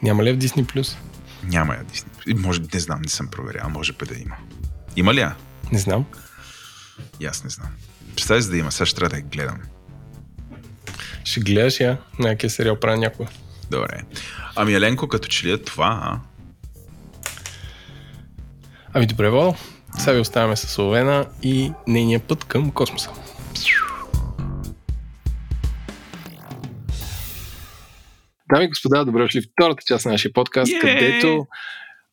Няма ли в Disney+. Plus? Няма я Disney. Може, не знам, не съм проверял, може би да има. Има ли я? Не знам. И аз не знам. Представи се да има, сега ще трябва да я гледам. Ще гледаш я, някакъв сериал прави някой. Добре. Ами Еленко, като че ли е това, а? Ами добре, Вал. Сега ви оставяме с Словена и нейния път към космоса. Дами и господа, добре дошли в втората част на нашия подкаст, Йей! където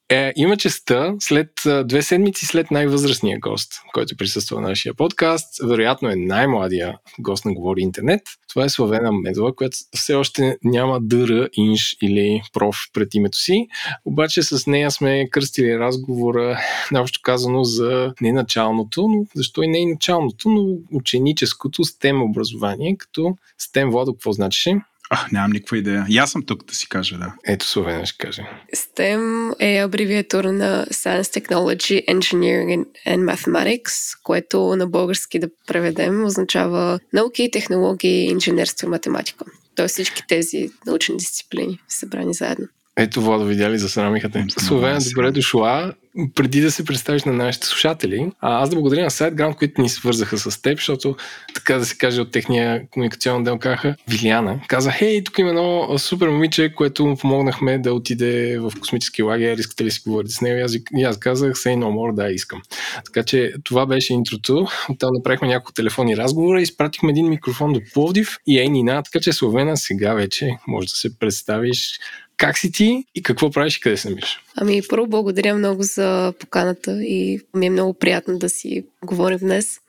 е, има честа след две седмици след най-възрастния гост, който присъства на нашия подкаст. Вероятно е най-младия гост на Говори Интернет. Това е Славена Медова, която все още няма дъра, инш или проф пред името си. Обаче с нея сме кръстили разговора, наобщо казано, за не началното, но защо и не и началното, но ученическото STEM образование, като STEM, Владо, какво значеше? А, нямам никаква идея. И аз съм тук да си кажа, да. Ето Словена ще каже. STEM е абревиатура на Science, Technology, Engineering and Mathematics, което на български да преведем означава науки, технологии, инженерство и математика. Тоест всички тези научни дисциплини събрани заедно. Ето, Владо, видя ли, засрамиха те. Сега. добре дошла. Преди да се представиш на нашите слушатели, а аз да благодаря на SiteGround, които ни свързаха с теб, защото, така да се каже, от техния комуникационен дел казаха, Вилиана, каза, хей, тук има едно супер момиче, което му помогнахме да отиде в космически лагер, искате ли си говорите с него? И аз, и аз казах, say no more, да, искам. Така че това беше интрото. Оттам направихме няколко телефонни разговора, изпратихме един микрофон до Пловдив и ей Нина, така че Словена сега вече може да се представиш как си ти и какво правиш и къде се намираш? Ами първо благодаря много за поканата и ми е много приятно да си говорим днес.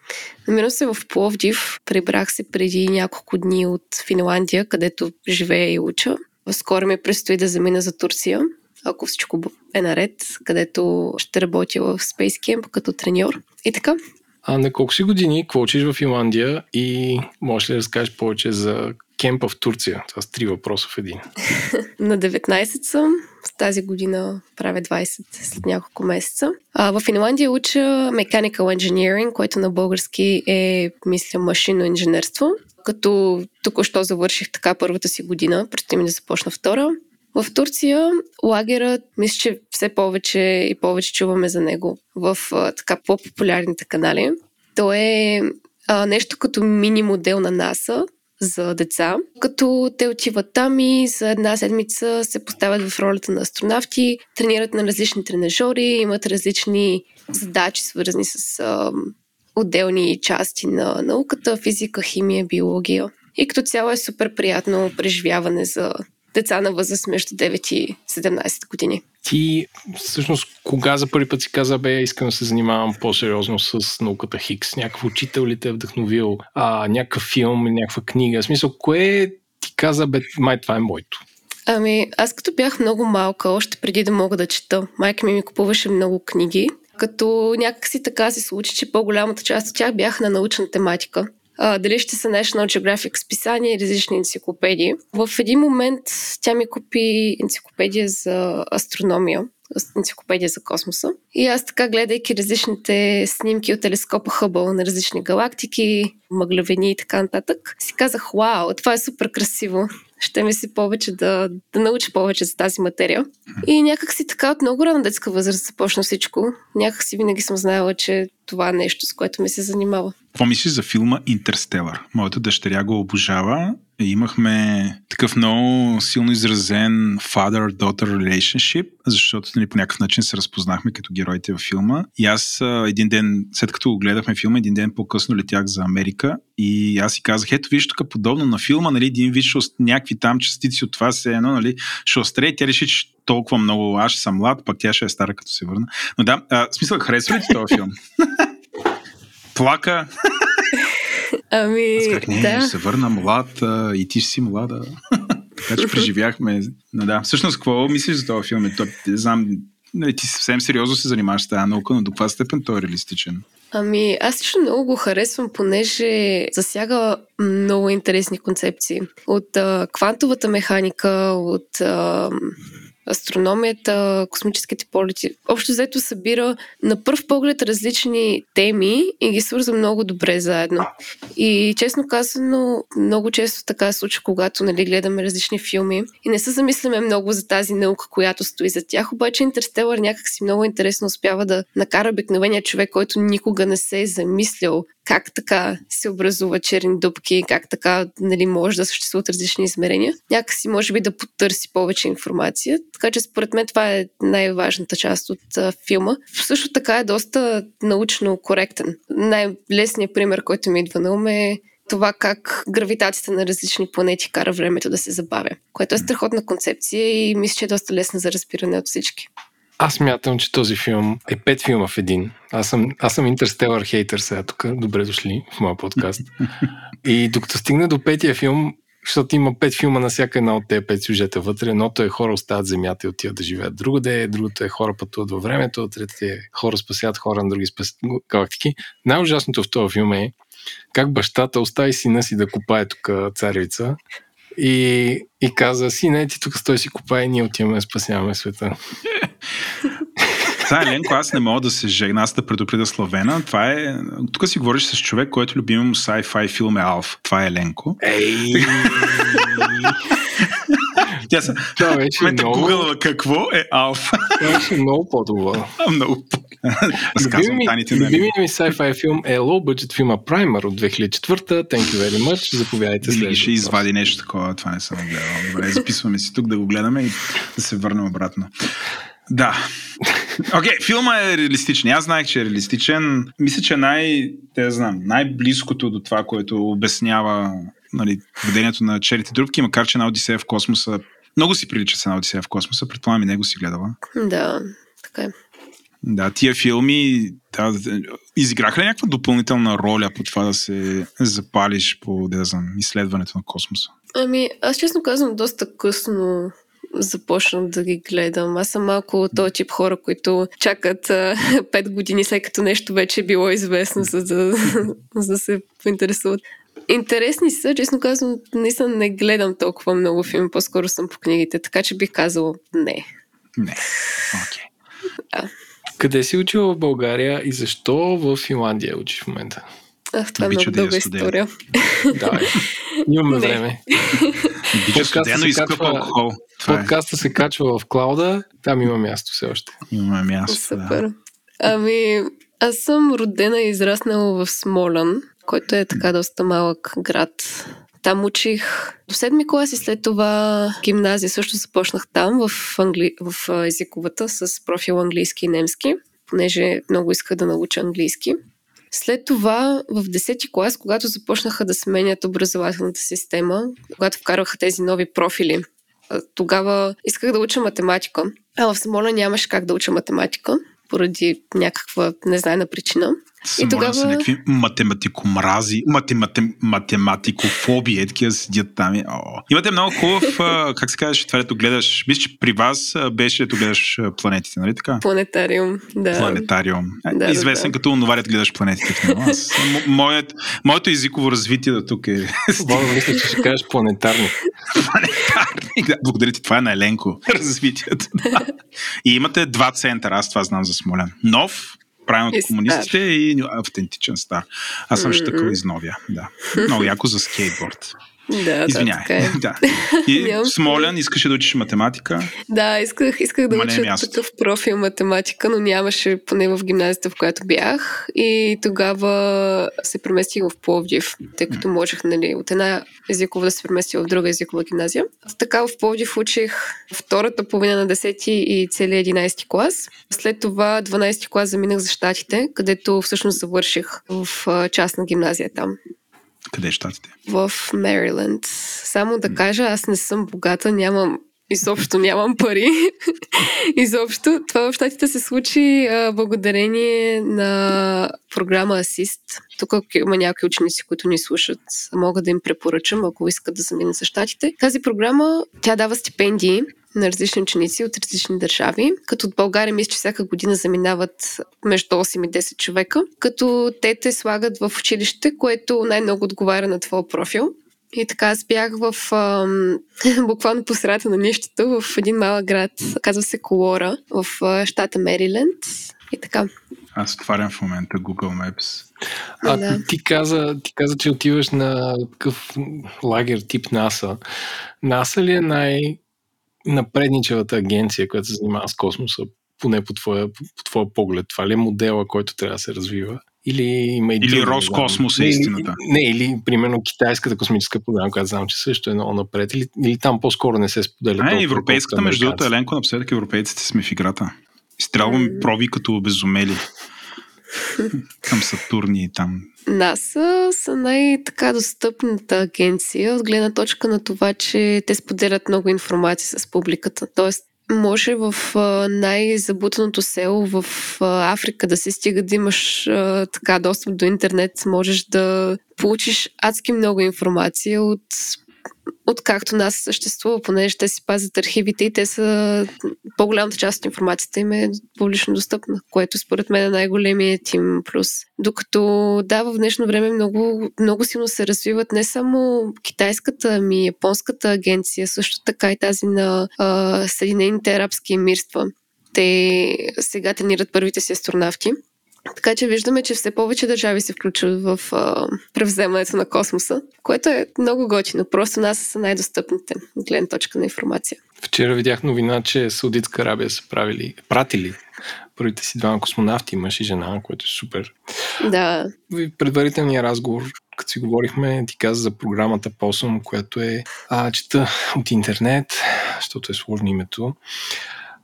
Намирам се в Пловдив. Прибрах се преди няколко дни от Финландия, където живея и уча. Скоро ми предстои да замина за Турция, ако всичко е наред, където ще работя в Space Camp като треньор. И така. А на колко си години, какво учиш в Финландия и можеш ли да разкажеш повече за кемпа в Турция? Това са три въпроса в един. на 19 съм. Тази година правя 20 след няколко месеца. А, в Финландия уча Mechanical Engineering, което на български е, мисля, машинно инженерство. Като току-що завърших така първата си година, предстои ми да започна втора. В Турция лагерът, мисля, че все повече и повече чуваме за него в а, така по-популярните канали. То е а, нещо като мини модел на НАСА, за деца, като те отиват там и за една седмица се поставят в ролята на астронавти, тренират на различни тренажери, имат различни задачи, свързани с а, отделни части на науката, физика, химия, биология. И като цяло е супер приятно преживяване за деца на възраст между 9 и 17 години. Ти всъщност кога за първи път си каза, бе, искам да се занимавам по-сериозно с науката Хикс? Някакъв учител ли те е вдъхновил? А, някакъв филм, някаква книга? В смисъл, кое ти каза, бе, май това е моето? Ами, аз като бях много малка, още преди да мога да чета, майка ми ми купуваше много книги, като някакси така се случи, че по-голямата част от тях бяха на научна тематика дали ще са National Geographic списания и различни енциклопедии. В един момент тя ми купи енциклопедия за астрономия, енциклопедия за космоса. И аз така, гледайки различните снимки от телескопа Хъбъл на различни галактики, мъглявини и така нататък, си казах, вау, това е супер красиво ще ми се повече да, да науча повече за тази материя. И някак си така от много рано детска възраст започна всичко. Някак си винаги съм знаела, че това е нещо, с което ми се занимава. Какво мислиш за филма Интерстелър? Моята дъщеря го обожава имахме такъв много силно изразен father-daughter relationship, защото нали, по някакъв начин се разпознахме като героите във филма. И аз един ден, след като го гледахме филма, един ден по-късно летях за Америка и аз си казах, ето виж тук подобно на филма, нали, един виж някакви там частици от това се едно, нали, ще остре, тя реши, че толкова много аз ще съм млад, пък тя ще е стара като се върна. Но да, а, смисъл, харесва ли ти този филм? Плака. Ами, Аз как не, да. се върна млад а, и ти си млада. така че преживяхме. Но да, всъщност, какво мислиш за този филм? То, не знам, нали, ти съвсем сериозно се занимаваш с тази наука, но до каква степен той е реалистичен? Ами, аз лично много го харесвам, понеже засяга много интересни концепции. От а, квантовата механика, от а, астрономията, космическите полети. Общо взето събира на първ поглед различни теми и ги свързва много добре заедно. И честно казано, много често така се случва, когато нали, гледаме различни филми и не се замисляме много за тази наука, която стои за тях, обаче Интерстелър някакси много интересно успява да накара обикновения човек, който никога не се е замислял как така се образува черни дупки, как така нали, може да съществуват различни измерения. Някакси може би да потърси повече информация. Така че според мен това е най-важната част от а, филма. Също така е доста научно коректен. Най-лесният пример, който ми идва на ум е това как гравитацията на различни планети кара времето да се забавя, което е страхотна концепция и мисля, че е доста лесна за разбиране от всички. Аз мятам, че този филм е пет филма в един. Аз съм, аз съм интерстелър хейтър сега тук. Добре дошли в моя подкаст. И докато стигна до петия филм, защото има пет филма на всяка една от тези пет сюжета вътре. Едното е хора остават земята и отиват да живеят другаде, другото е хора пътуват във времето, третото е хора спасяват хора на други спас... галактики. Най-ужасното в този филм е как бащата остави сина си да копае тук царевица и, и каза, сине, ти тук стой си копае и ние отиваме да спасяваме света. Това е Ленко, аз не мога да се жегна, аз да предупреда Славена. Това е... Тук си говориш с човек, който любим му sci-fi филм е Алф. Това е Ленко. Ей! Тя са... Това беше много... Google, какво е Алф? Това беше много по-добро. много по Любими ми, любими ми sci-fi филм е low budget филма Primer от 2004. Thank you very much. Заповядайте след. ще извади нещо такова. Това не съм гледал. Добре, записваме си тук да го гледаме и да се върнем обратно. Да. Окей, okay, филма е реалистичен. Аз знаех, че е реалистичен. Мисля, че най, те знам, най-близкото до това, което обяснява нали, поведението на черите трупки, макар че на Одисея в космоса много си прилича с една Одисея в космоса. Предполагам и него си гледала. Да, така е. Да, тия филми да, изиграха ли някаква допълнителна роля по това да се запалиш по да знам, изследването на космоса? Ами, аз честно казвам, доста късно започнах да ги гледам. Аз съм малко от този тип хора, които чакат 5 години след като нещо вече е било известно, за да, за да се поинтересуват. Интересни са, честно казвам, наистина не гледам толкова много филми, по-скоро съм по книгите, така че бих казала не. Не. Окей. Okay. Да. Къде си учила в България и защо в Финландия учиш в момента? Ах, това е много дълга история. Давай. Имаме време. Обича студено и скъп алкохол. Е. Подкаста се качва в клауда, там има място все още. Има място, Супер. Да. Ами, аз съм родена и израснала в Смолян, който е така доста малък град. Там учих до седми клас и след това гимназия също започнах там в, англи... в езиковата с профил английски и немски, понеже много исках да науча английски. След това в 10-ти клас, когато започнаха да сменят образователната система, когато вкараха тези нови профили, тогава исках да уча математика. А в Смоля нямаше как да уча математика, поради някаква незнайна причина. Само и тогава... са някакви математикомрази, математим, математикофоби, е такива седят там. И, о. Имате много хубав, как се казваш, това ето гледаш, мисля, че при вас беше ето гледаш планетите, нали така? Планетариум, да. Планетариум. Да, Известен да, да. като онова, гледаш планетите в. Аз, моят, моето езиково развитие до тук е... Бога, мисля, че ще кажеш планетарник. планетарник, да. Благодаря ти, това е на Еленко, развитието. Да. И имате два центъра, аз това знам за Смолян. Нов, правилно от комунистите и автентичен стар. Аз съм ще такъв изновя. Да. Много яко за скейтборд. Да, Извинявай. Да, е. да. И Смолян искаше да учиш математика. Да, исках, исках да уча е такъв профил математика, но нямаше поне в гимназията, в която бях. И тогава се преместих в Пловдив, тъй като можех нали, от една езикова да се преместя в друга езикова гимназия. Така в Пловдив учих втората половина на 10 и целият 11 клас. След това 12 клас заминах за щатите, където всъщност завърших в частна гимназия там. Къде е щатите? В Мериленд. Само да кажа, аз не съм богата, нямам изобщо нямам пари. изобщо. Това в щатите се случи а, благодарение на програма Assist. Тук има някои ученици, които ни слушат, мога да им препоръчам, ако искат да заминат за щатите. Тази програма, тя дава стипендии на различни ученици от различни държави, като от България мисля, че всяка година заминават между 8 и 10 човека, като те те слагат в училище, което най-много отговаря на твоя профил. И така аз бях в ам, буквално по средата на нищото в един малък град, казва се Колора, в а, щата Мериленд. И така. Аз отварям в момента Google Maps. А да. ти, каза, ти каза, че отиваш на такъв лагер тип НАСА. НАСА ли е най- напредничевата агенция, която се занимава с космоса, поне по твоя, по твоя поглед? Това ли е модела, който трябва да се развива? Или има и Или Роскосмос е истината. Не, или примерно китайската космическа програма, която знам, че също е много напред. Или, или там по-скоро не се споделя. Не, европейската, между другото, Еленко, напоследък европейците сме в играта. Изстрелваме проби като безумели. Към Сатурни и там. НАСА са най-така достъпната агенция от гледна точка на това, че те споделят много информация с публиката. Тоест, може в най-забутаното село в Африка да се стига да имаш така достъп до интернет, можеш да получиш адски много информация от откакто нас съществува, понеже те си пазят архивите и те са по-голямата част от информацията им е публично достъпна, което според мен е най-големият им плюс. Докато да, в днешно време много, много силно се развиват не само китайската, ами японската агенция, също така и тази на Съединените арабски емирства. Те сега тренират първите си астронавти така че виждаме, че все повече държави се включват в а, превземането на космоса, което е много готино. Просто нас са най-достъпните гледна точка на информация. Вчера видях новина, че Саудитска Арабия са правили, пратили първите си двама космонавти, мъж и жена, което е супер. Да. В предварителния разговор, като си говорихме, ти каза за програмата POSUM, която е а, чета от интернет, защото е сложно името.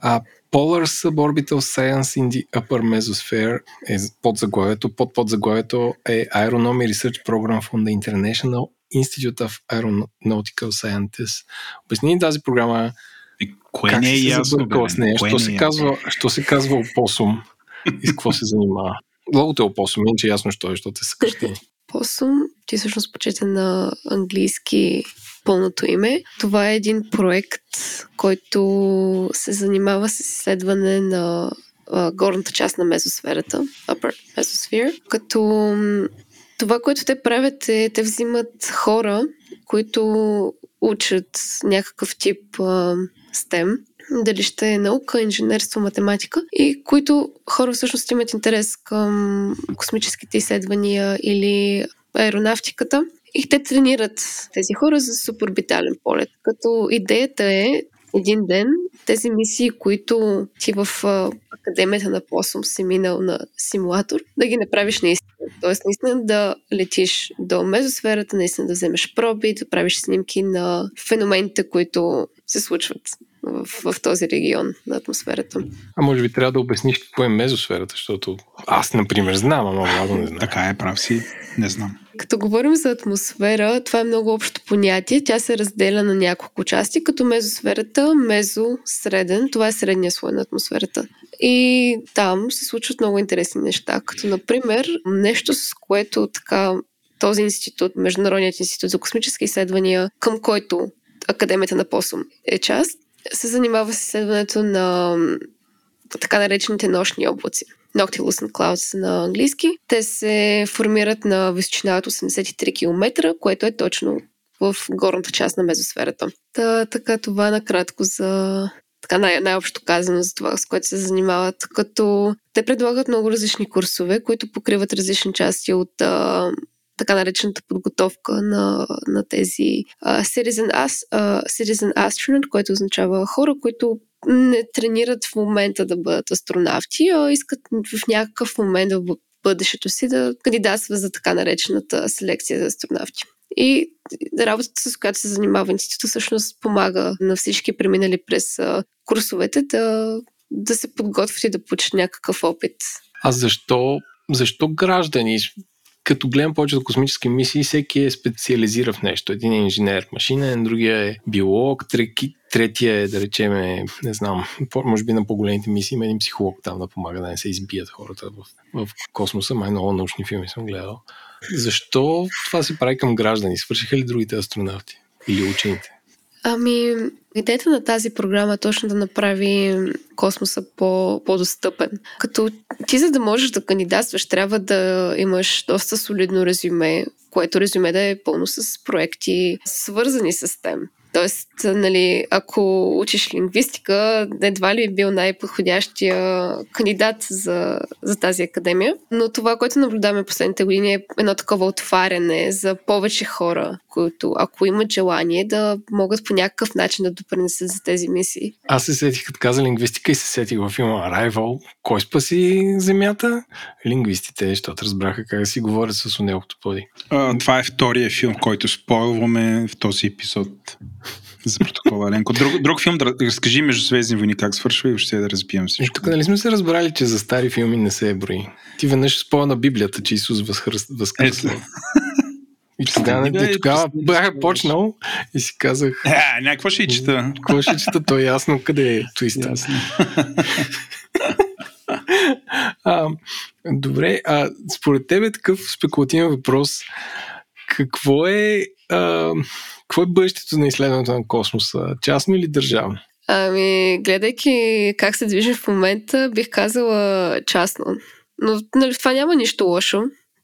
А, Polar Suborbital Science in the Upper Mesosphere е под заглавието. Под под заглавието е Aeronomy Research Program from the International Institute of Aeronautical Scientists. Обясни тази програма и кое как не е ясно, с нея? Що, се е казва, що се казва опосум? и с какво се занимава. Логото е опосум, че ясно, що е, защото е съкръщение. Посум, ти всъщност почете на английски пълното име. Това е един проект, който се занимава с изследване на горната част на мезосферата, upper mesosphere, като това, което те правят е, те взимат хора, които учат някакъв тип STEM, дали ще е наука, инженерство, математика, и които хора всъщност имат интерес към космическите изследвания или аеронавтиката. И те тренират тези хора за супербитален полет. Като идеята е един ден тези мисии, които ти в Академията на Посум си минал на симулатор, да ги направиш наистина. Тоест наистина да летиш до мезосферата, наистина да вземеш проби, да правиш снимки на феномените, които се случват в, в този регион на атмосферата. А може би трябва да обясниш какво е мезосферата, защото аз, например, знам, ама много не знам. Така е, прав си, не знам. Като говорим за атмосфера, това е много общо понятие. Тя се разделя на няколко части, като мезосферата, мезо, среден. Това е средния слой на атмосферата. И там се случват много интересни неща, като например нещо, с което така този институт, Международният институт за космически изследвания, към който Академията на Посум е част, се занимава с изследването на така наречените нощни облаци. Noctilucent Clouds на английски. Те се формират на височина от 83 км, което е точно в горната част на мезосферата. Та, така това накратко за така най- най-общо казано за това, с което се занимават, като те предлагат много различни курсове, които покриват различни части от а, така наречената подготовка на, на тези uh, citizen, as, uh, citizen astronaut, което означава хора, които не тренират в момента да бъдат астронавти, а искат в някакъв момент в бъдещето си да кандидатства за така наречената селекция за астронавти. И работата, с която се занимава института, всъщност помага на всички преминали през курсовете да, да се подготвят и да получат някакъв опит. А защо, защо граждани като гледам повечето космически мисии, всеки е специализира в нещо. Един е инженер машинен, другия е биолог, треки, третия е, да речеме, не знам, може би на по-големите мисии има един психолог там да помага да не се избият хората в, в космоса. Май много научни филми съм гледал. Защо това се прави към граждани? Свършиха ли другите астронавти или учените? Ами, идеята на тази програма е точно да направи космоса по, по-достъпен. Като ти, за да можеш да кандидатстваш, трябва да имаш доста солидно резюме, което резюме да е пълно с проекти, свързани с тем. Тоест, нали, ако учиш лингвистика, едва ли е бил най-подходящия кандидат за, за тази академия. Но това, което наблюдаваме последните години е едно такова отваряне за повече хора, които, ако имат желание, да могат по някакъв начин да допринесат за тези мисии. Аз се сетих, като каза лингвистика и се сетих във филма Arrival. Кой спаси земята? Лингвистите, защото разбраха как да си говорят с унелкото поди. това е втория филм, който спойлваме в този епизод за протокола Ленко. Друг, друг филм да разкажи между Звездни войни как свършва и още да разбием всичко. Тук нали сме се разбрали, че за стари филми не се е брои. Ти веднъж спомня на Библията, че Исус възкръсва. И тогава, и тогава бях почнал и си казах... А, някакво ще чета. Какво ще чета, то е ясно къде е твиста. Ясно. а, добре, а според тебе такъв спекулативен въпрос, какво е какво е бъдещето на изследването на космоса? Частно или държавно? Ами, гледайки как се движи в момента, бих казала частно. Но нали, това няма нищо лошо,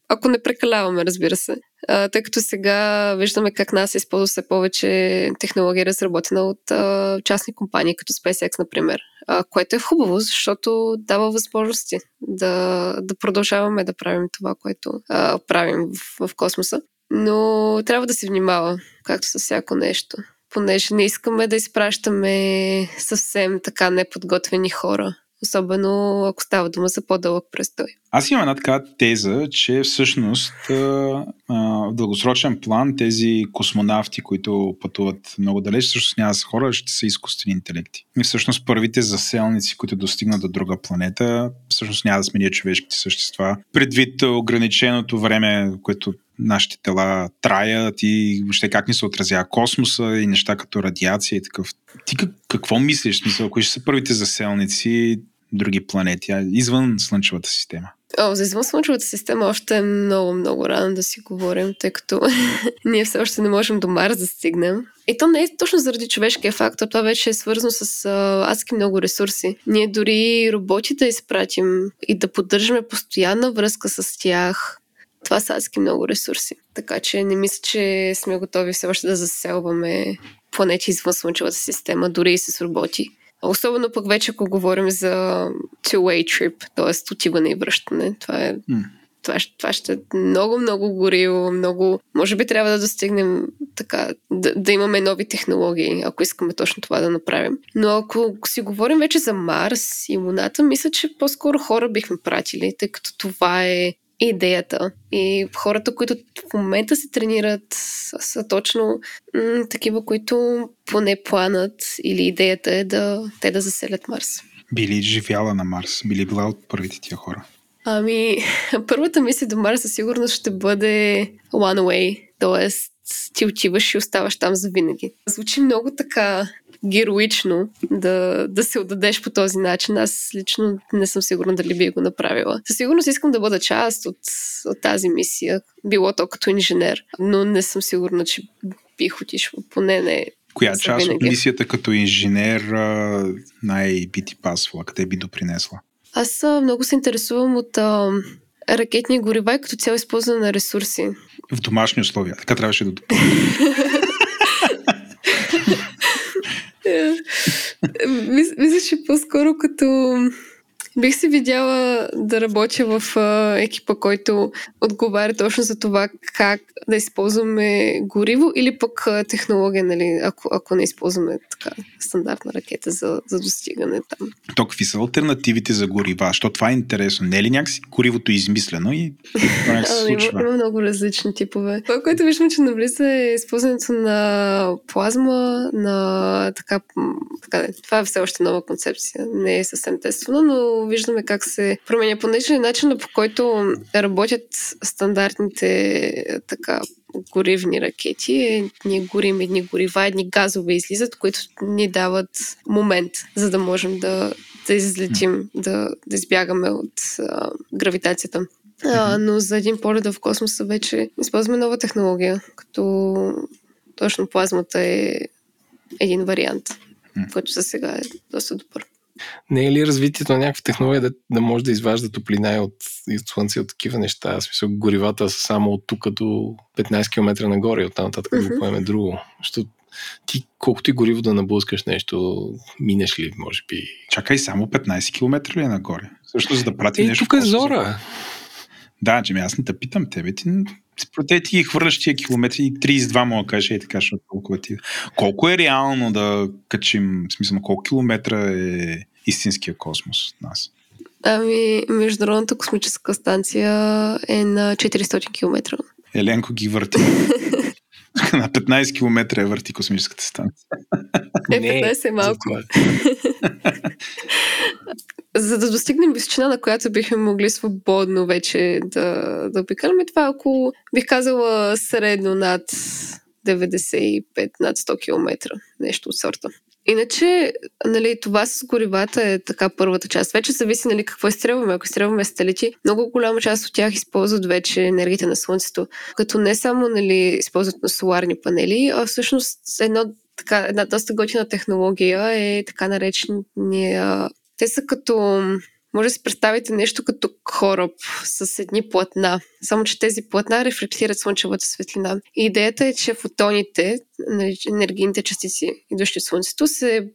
ако не прекаляваме, разбира се. А, тъй като сега виждаме как нас използва все повече технология, разработена от а, частни компании, като SpaceX, например. А, което е хубаво, защото дава възможности да, да продължаваме да правим това, което а, правим в, в космоса. Но трябва да се внимава, както с всяко нещо. Понеже не искаме да изпращаме съвсем така неподготвени хора особено ако става дума за по-дълъг престой. Аз имам една така теза, че всъщност в дългосрочен план тези космонавти, които пътуват много далеч, всъщност няма са хора, ще са изкуствени интелекти. И всъщност първите заселници, които достигнат до друга планета, всъщност няма да сменят човешките същества. Предвид ограниченото време, което нашите тела траят и въобще как ни се отразява космоса и неща като радиация и такъв. Ти как, какво мислиш? Смисъл, кои ще са първите заселници? други планети, извън Слънчевата система? О, за извън Слънчевата система още е много, много рано да си говорим, тъй като ние все още не можем до Марс да стигнем. И то не е точно заради човешкия фактор, това вече е свързано с адски много ресурси. Ние дори роботи да изпратим и да поддържаме постоянна връзка с тях, това са адски много ресурси. Така че не мисля, че сме готови все още да заселваме планети извън Слънчевата система, дори и с роботи. Особено пък вече, ако говорим за two-way trip, т.е. отиване и връщане. Това е mm. Това, това ще е много, много гориво, много... Може би трябва да достигнем така, да, да имаме нови технологии, ако искаме точно това да направим. Но ако си говорим вече за Марс и Луната, мисля, че по-скоро хора бихме пратили, тъй като това е идеята. И хората, които в момента се тренират, са точно м- такива, които поне планът или идеята е да те да заселят Марс. Били живяла на Марс? Били била от първите тия хора? Ами, първата мисия до Марс със сигурност ще бъде one way, т.е. ти отиваш и оставаш там за винаги. Звучи много така героично да, да се отдадеш по този начин. Аз лично не съм сигурна дали би го направила. Със сигурност искам да бъда част от, от тази мисия, било то като инженер, но не съм сигурна, че бих отишла. Поне не Коя част винаги. от мисията като инженер най-би ти пасвала? Къде би допринесла? Аз много се интересувам от а, ракетни горива и като цяло използване на ресурси. В домашни условия. Така трябваше да допълня. Мисля, че по-скоро като Бих се видяла да работя в а, екипа, който отговаря точно за това как да използваме гориво или пък а, технология, нали, ако, ако не използваме така стандартна ракета за, за достигане там. То какви са альтернативите за горива? Що това е интересно? Не е ли някакси горивото е измислено и това се случва? Има, има много различни типове. Това, което виждам, че навлиза е използването на плазма, на така, така това е все още нова концепция. Не е съвсем тествана, но виждаме как се променя. Понеже начина по който работят стандартните така горивни ракети, е, ние горим едни горива, едни газове излизат, които ни дават момент, за да можем да, да излетим, да, да избягаме от а, гравитацията. А, но за един полет в космоса вече използваме нова технология, като точно плазмата е един вариант, който за сега е доста добър. Не е ли развитието на някаква технология да, да може да изважда топлина и от, и от слънце от такива неща? Аз смисъл, горивата са само от тук до 15 км нагоре, оттам нататък mm-hmm. да поеме друго. Защото ти, колкото и гориво да наблъскаш нещо, минеш ли, може би. Чакай, само 15 км ли е нагоре? Също за да прати е, нещо. тук е зора. Да, че аз не те питам тебе. Ти, те ти ги хвърляш тия километри и 32 мога да кажа и така, защото толкова ти. Колко е реално да качим, в смисъл, колко километра е истинския космос от нас? Ами, Международната космическа станция е на 400 км. Еленко ги върти. на 15 км е върти космическата станция. Е, 15 е малко. За да достигнем височина, на която бихме могли свободно вече да, да обикаляме, това е около, бих казала, средно над 95, над 100 км. Нещо от сорта. Иначе, нали, това с горивата е така първата част. Вече зависи нали, какво изстрелваме. Ако изстрелваме сателити, много голяма част от тях използват вече енергията на Слънцето. Като не само нали, използват на соларни панели, а всъщност едно, така, една доста готина технология е така наречения... Те са като може да си представите нещо като кораб с едни платна, само че тези платна рефлектират слънчевата светлина. И идеята е, че фотоните, нали, енергийните частици, идващи от Слънцето, се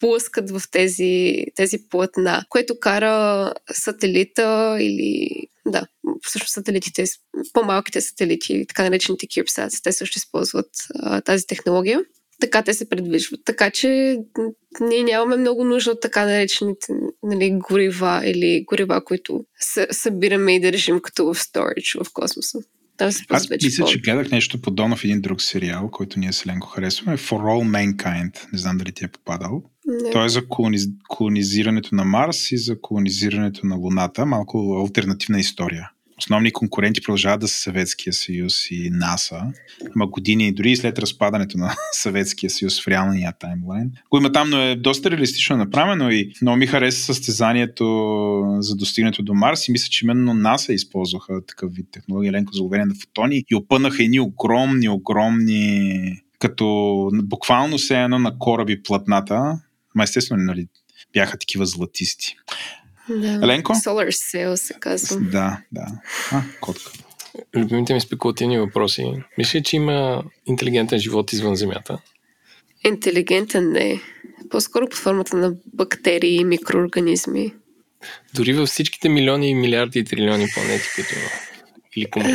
блъскат в тези, тези платна, което кара сателита или да, всъщност сателитите, по-малките сателити, така наречените CubeSats, те също използват а, тази технология така те се предвижват. Така че ние нямаме много нужда от така наречените нали, горива или горива, които събираме и държим като в storage в космоса. Аз мисля, че гледах нещо подобно в един друг сериал, който ние с Ленко харесваме. For All Mankind. Не знам дали ти е попадал. Не. Той е за колониз... колонизирането на Марс и за колонизирането на Луната. Малко альтернативна история. Основни конкуренти продължават да са Съветския съюз и НАСА. Има години, дори и след разпадането на Съветския съюз в реалния таймлайн. Го има там, но е доста реалистично направено и много ми хареса състезанието за достигането до Марс и мисля, че именно НАСА използваха такъв вид технология, ленко за на фотони и опънаха едни огромни, огромни като буквално се едно на кораби платната, ма естествено нали, бяха такива златисти. Да. Еленко? Solar Sail се казва. Да, да. А, котка. Любимите ми спекулативни въпроси. Мисля, че има интелигентен живот извън Земята. Интелигентен не. По-скоро под формата на бактерии и микроорганизми. Дори във всичките милиони и милиарди и трилиони планети, които или комети.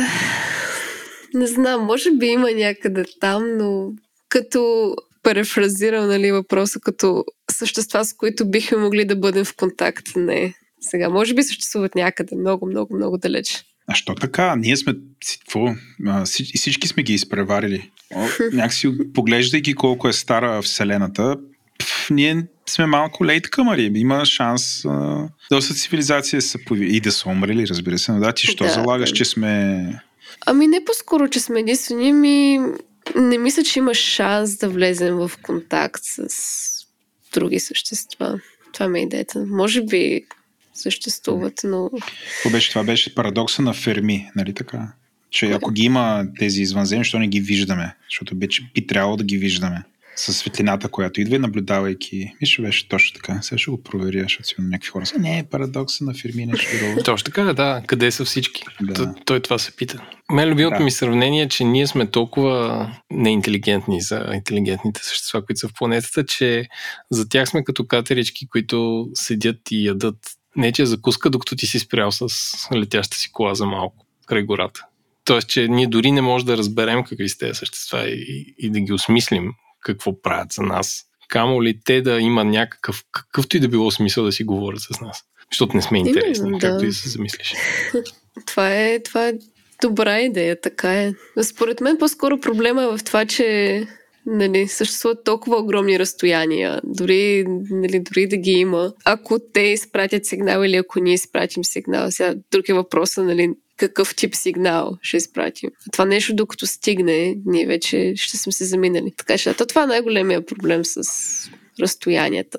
Не знам, може би има някъде там, но като перефразирам нали, въпроса като същества, с които бихме могли да бъдем в контакт. Не. Сега, може би съществуват някъде много, много, много далеч. А що така? Ние сме, какво? Всички сме ги изпреварили. О, някакси поглеждайки колко е стара Вселената, пф, ние сме малко лейт къмари. Има шанс а, доста цивилизация се появи. И да са умрели, разбира се. Но да, ти що Да, залагаш, да. че сме... Ами не по-скоро, че сме единствени, ми не мисля, че има шанс да влезем в контакт с други същества. Това ми е идеята. Може би съществуват, но Какво беше? Това беше парадокса на Ферми, нали така? Че ако ги има тези извънземни, що не ги виждаме? Защото вече би трябвало да ги виждаме. С светлината, която идва и наблюдавайки. Мисля, беше точно така. Сега ще го проверя, защото сигурно някакви хора са. Не, парадокса на нещо друго. Точно така, да. Къде са всички? Да. Той, той това се пита. Мен любимото Да. ми сравнение е, че ние сме толкова неинтелигентни за интелигентните същества, които са в планетата, че за тях сме като катерички, които седят и ядат нечия закуска, докато ти си спрял с летяща си кола за малко край гората. Тоест, че ние дори не можем да разберем какви са тези същества и, и да ги осмислим какво правят за нас. Камо ли те да има някакъв, какъвто и да било смисъл да си говорят с нас. Защото не сме Именно, интересни, да. както и се замислиш. това е, това е добра идея, така е. Според мен по-скоро проблема е в това, че нали, съществуват толкова огромни разстояния, дори, нали, дори да ги има. Ако те изпратят сигнал или ако ние изпратим сигнал, сега друг е въпросът, нали, какъв тип сигнал ще изпратим. Това нещо, докато стигне, ние вече ще сме се заминали. Така че, то това е най-големия проблем с разстоянията.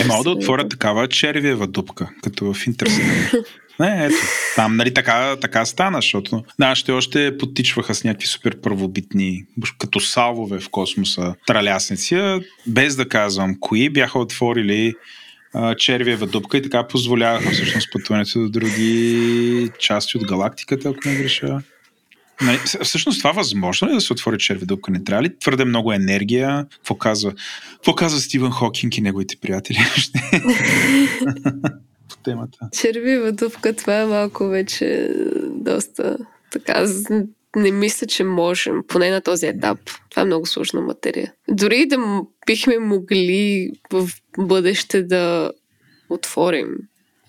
Е, мога да отворя такава червиева дупка, като в Интерстелър. Не, ето. Там, нали, така, така стана, защото нашите още потичваха с някакви супер първобитни, като салвове в космоса, тралясници, без да казвам кои, бяха отворили червиева дупка и така позволяваха всъщност пътуването до други части от галактиката, ако не греша. Нали, всъщност това възможно ли е да се отвори черви дупка? Не трябва ли твърде много енергия? Какво казва, какво казва Стивън Хокинг и неговите приятели? По темата. Червива дупка, това е малко вече доста така. Не мисля, че можем, поне на този етап. Това е много сложна материя. Дори да бихме могли в бъдеще да отворим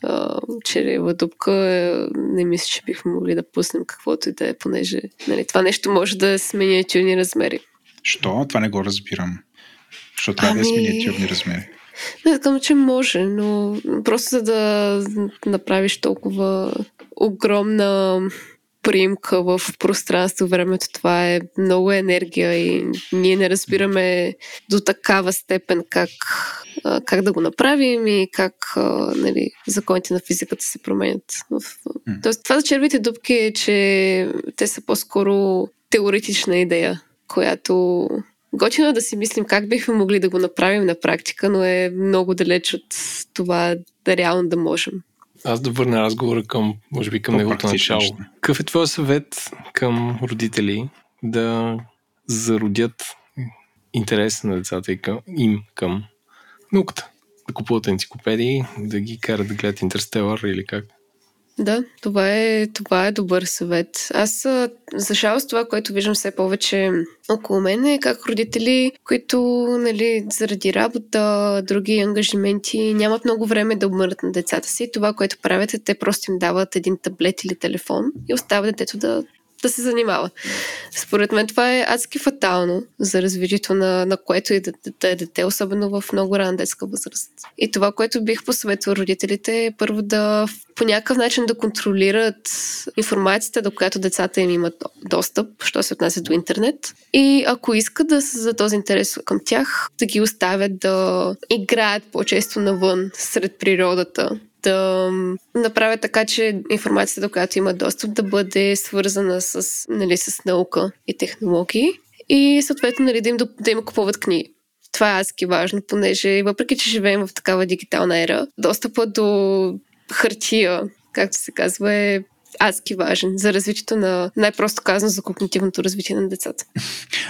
а, червива дупка, е, не мисля, че бихме могли да пуснем каквото и да е, понеже нали, това нещо може да е с миниатюрни размери. Що? Това не го разбирам. Защото трябва да е с Ами- миниатюрни размери. Не казвам, че може, но просто за да направиш толкова огромна приемка в пространство, времето, това е много енергия и ние не разбираме до такава степен как, как да го направим и как нали, законите на физиката се променят. Тоест, това за червите дупки е, че те са по-скоро теоретична идея, която Готино е да си мислим как бихме могли да го направим на практика, но е много далеч от това да реално да можем. Аз да върна разговора към, може би, към неговото начало. Какъв е твой съвет към родители да зародят интерес на децата и към, им към науката? Да купуват енциклопедии, да ги карат да гледат Интерстелър или как? Да, това е, това е добър съвет. Аз, за жалост, това, което виждам все повече около мен е как родители, които нали, заради работа, други ангажименти, нямат много време да обмърнат на децата си. Това, което правят е, те просто им дават един таблет или телефон и оставят детето да да се занимава. Според мен това е адски фатално за развитието на, на което и да, да е дете, особено в много рана детска възраст. И това, което бих посъветвал родителите е първо да по някакъв начин да контролират информацията, до която децата им имат достъп, що се отнася до интернет. И ако искат да са за този интерес към тях, да ги оставят да играят по-често навън, сред природата, да направят така, че информацията, до която имат достъп, да бъде свързана с, нали, с наука и технологии и съответно нали, да, им, да им купуват книги. Това е адски важно, понеже въпреки, че живеем в такава дигитална ера, достъпа до хартия, както се казва, е адски важен за развитието на, най-просто казано, за когнитивното развитие на децата.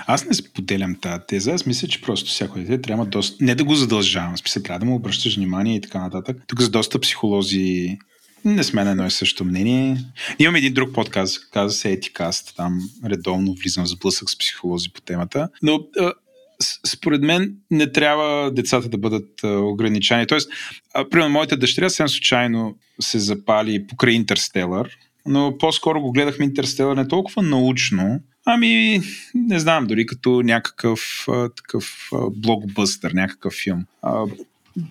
Аз не споделям тази теза. Аз мисля, че просто всяко дете трябва доста... Не да го задължавам, смисъл, трябва да му обръщаш внимание и така нататък. Тук с доста психолози не сме на едно и също мнение. Имам един друг подкаст, казва се Етикаст. Там редовно влизам в сблъсък с психолози по темата. Но според мен не трябва децата да бъдат ограничани. Тоест, примерно, моята дъщеря съвсем случайно се запали покрай Интерстелър, но по-скоро го гледахме Интерстелър не толкова научно, ами не знам, дори като някакъв а, такъв а, блокбъстър, някакъв филм. А,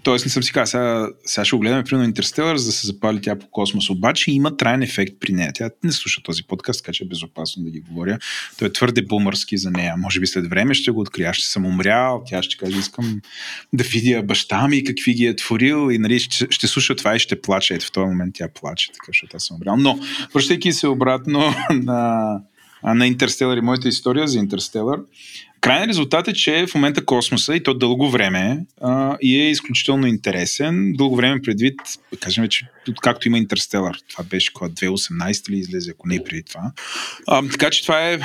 Тоест не съм си казал, сега, сега ще го гледаме примерно Интерстелър, за да се запали тя по космос. Обаче има траен ефект при нея. Тя не слуша този подкаст, така че е безопасно да ги говоря. Той е твърде бумърски за нея. Може би след време ще го открия. Ще съм умрял. Тя ще каже, искам да видя баща ми какви ги е творил и нали, ще, ще слуша това и ще плаче. Ето в този момент тя плаче, така защото аз съм умрял. Но, връщайки се обратно на, на Интерстелър и моята история за Интерстелър, Крайният резултат е, че в момента космоса и то дълго време а, и е изключително интересен. Дълго време предвид, кажем, че както има Интерстелър, това беше кога 2018 ли излезе, ако не преди това. А, така че това е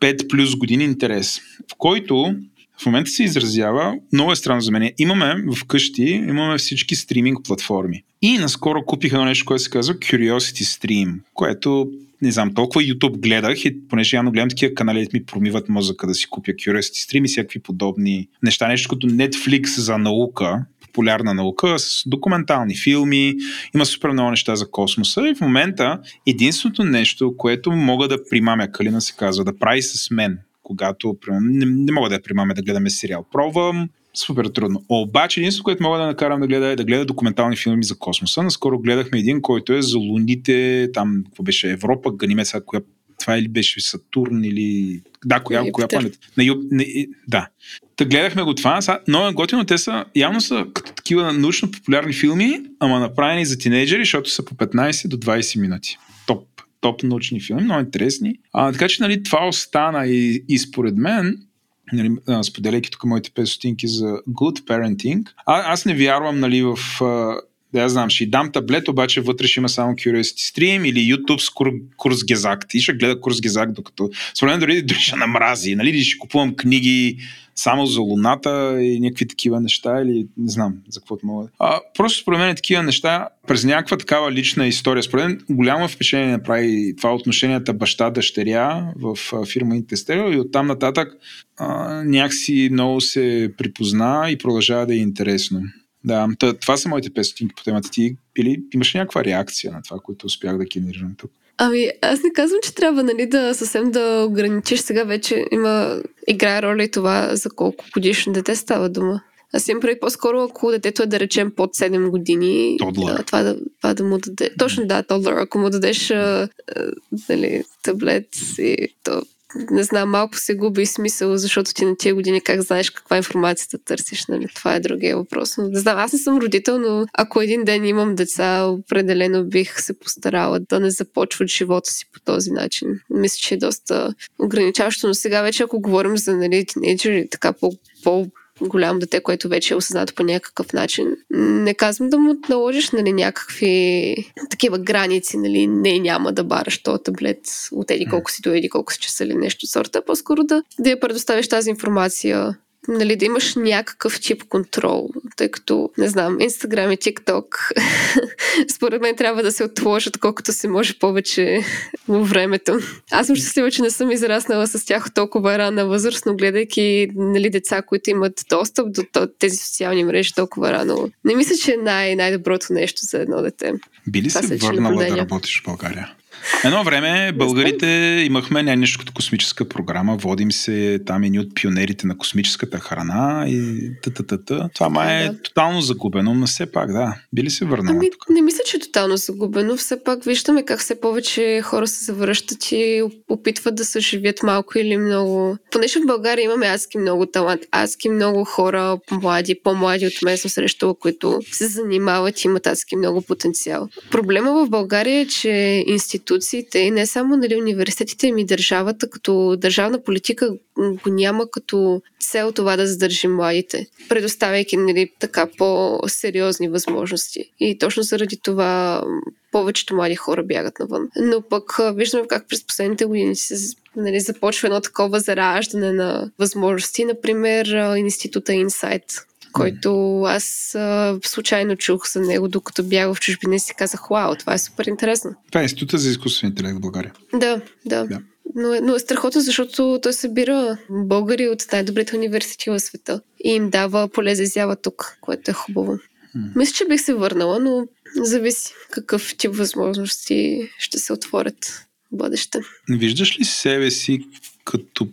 5 плюс години интерес, в който в момента се изразява, много е странно за мен. Имаме в къщи, имаме всички стриминг платформи. И наскоро купих едно нещо, което се казва Curiosity Stream, което не знам, толкова YouTube гледах и понеже явно гледам такива канали, ми промиват мозъка да си купя Curiosity Stream и всякакви подобни неща. Нещо като Netflix за наука, популярна наука, с документални филми, има супер много неща за космоса и в момента единственото нещо, което мога да примамя, Калина се казва, да прави с мен, когато не, не мога да я примаме да гледаме сериал. Пробвам, супер трудно. Обаче единството, което мога да накарам да гледа е да гледа документални филми за космоса. Наскоро гледахме един, който е за луните, там, какво беше Европа, ганиме сега, коя това или беше Сатурн или... Да, коя, коя планета? На Юп... Не, да. Та гледахме го това. Са, много е готино. Те са, явно са като такива научно популярни филми, ама направени за тинейджери, защото са по 15 до 20 минути. Топ. Топ научни филми, много интересни. А, така че, нали, това остана и, и според мен нали, споделяйки тук моите 5 стотинки за good parenting. А, аз не вярвам нали, в да я знам, ще дам таблет, обаче вътре ще има само Curiosity Stream или YouTube с кур, курс Гезак. Ти ще гледа курс Гезак, докато според мен дори, дори ще намрази, нали, ще купувам книги само за Луната и някакви такива неща или не знам за какво мога. А, просто според мен такива неща през някаква такава лична история. Според мен голямо впечатление направи това отношенията баща-дъщеря в фирма Intestel и оттам нататък а, някакси много се припозна и продължава да е интересно. Да, това са моите песотинки по темата. Ти или имаш някаква реакция на това, което успях да генерирам тук? Ами, аз не казвам, че трябва нали, да съвсем да ограничиш. Сега вече има играе роля и това за колко годишно дете става дума. Аз имам прави по-скоро, ако детето е да речем под 7 години, Тодлър. това да, това да му даде. Точно да, тодлър. Ако му дадеш а, а, нали, таблет и то не знам, малко се губи смисъл, защото ти на тия години как знаеш каква информация да търсиш, нали? Това е другия въпрос. Но, не знам, аз не съм родител, но ако един ден имам деца, определено бих се постарала да не започват живота си по този начин. Мисля, че е доста ограничаващо, но сега вече ако говорим за нали, тинейджери, така по, по голямо дете, което вече е осъзнато по някакъв начин. Не казвам да му наложиш нали, някакви такива граници, нали, не няма да бараш този таблет от еди колко си до еди колко си часа или нещо сорта, по-скоро да, да я предоставиш тази информация нали, да имаш някакъв тип контрол, тъй като, не знам, Instagram и TikTok според мен трябва да се отложат колкото се може повече във времето. Аз съм щастлива, че не съм израснала с тях толкова рана възраст, но гледайки нали, деца, които имат достъп до тези социални мрежи толкова рано. Не мисля, че е най- най-доброто нещо за едно дете. Би ли се върнала да работиш в България? Едно време българите имахме нещо като космическа програма, водим се там едни от пионерите на космическата храна и т-т-т-т. Това май е Да. тотално загубено, но все пак, да. Би ли се върнала Ами, тук? не мисля, че е тотално загубено. Все пак виждаме как все повече хора се завръщат и опитват да се живят малко или много. Понеже в България имаме адски много талант, адски много хора, млади, по-млади от мен съм срещала, които се занимават и имат адски много потенциал. Проблема в България е, че институциите, и не само нали, университетите, ми държавата като държавна политика го няма като цел това да задържи младите, предоставяйки нали, така по-сериозни възможности. И точно заради това повечето млади хора бягат навън. Но пък виждаме как през последните години се нали, започва едно такова зараждане на възможности. Например, института Insight, който аз а, случайно чух за него, докато бях в чужбина и си казах, вау, това е супер интересно. Това е Института за изкуствен интелект в България. Да, да. Да. Но, е, но е страхотно, защото той събира българи от най-добрите университети в света и им дава поле за изява тук, което е хубаво. Мисля, че бих се върнала, но зависи какъв тип възможности ще се отворят в бъдеще. Виждаш ли себе си като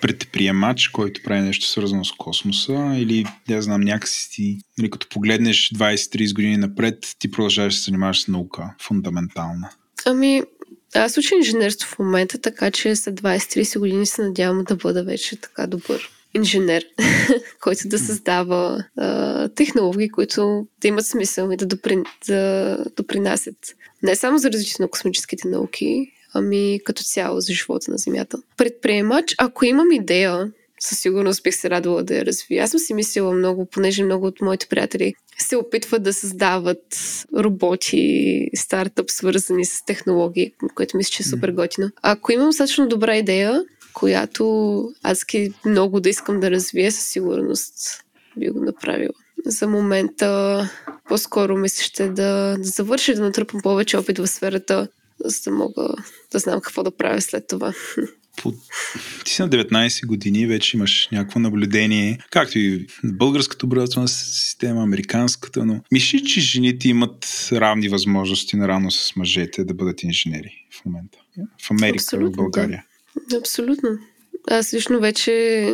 предприемач, който прави нещо свързано с космоса или, я знам, някакси ти, или като погледнеш 20-30 години напред, ти продължаваш да се занимаваш с наука, фундаментална. Ами, аз уча инженерство в момента, така че след 20-30 години се надявам да бъда вече така добър инженер, който да създава а, технологии, които да имат смисъл и да, доприн, да допринасят не само за развитието на космическите науки, ами като цяло за живота на Земята. Предприемач, ако имам идея, със сигурност бих се радвала да я развия. Аз съм си мислила много, понеже много от моите приятели се опитват да създават роботи, стартъп, свързани с технологии, което мисля, че е супер готино. Ако имам достатъчно добра идея, която адски много да искам да развия, със сигурност би го направила. За момента по-скоро мисля ще да, да завърша да натрупам повече опит в сферата, за да мога да знам какво да правя след това. По... Ти си на 19 години, вече имаш някакво наблюдение, както и българската образователна система, американската, но мислиш, че жените имат равни възможности наравно с мъжете да бъдат инженери в момента? В Америка, Абсолютно, в България. Абсолютно. Аз лично вече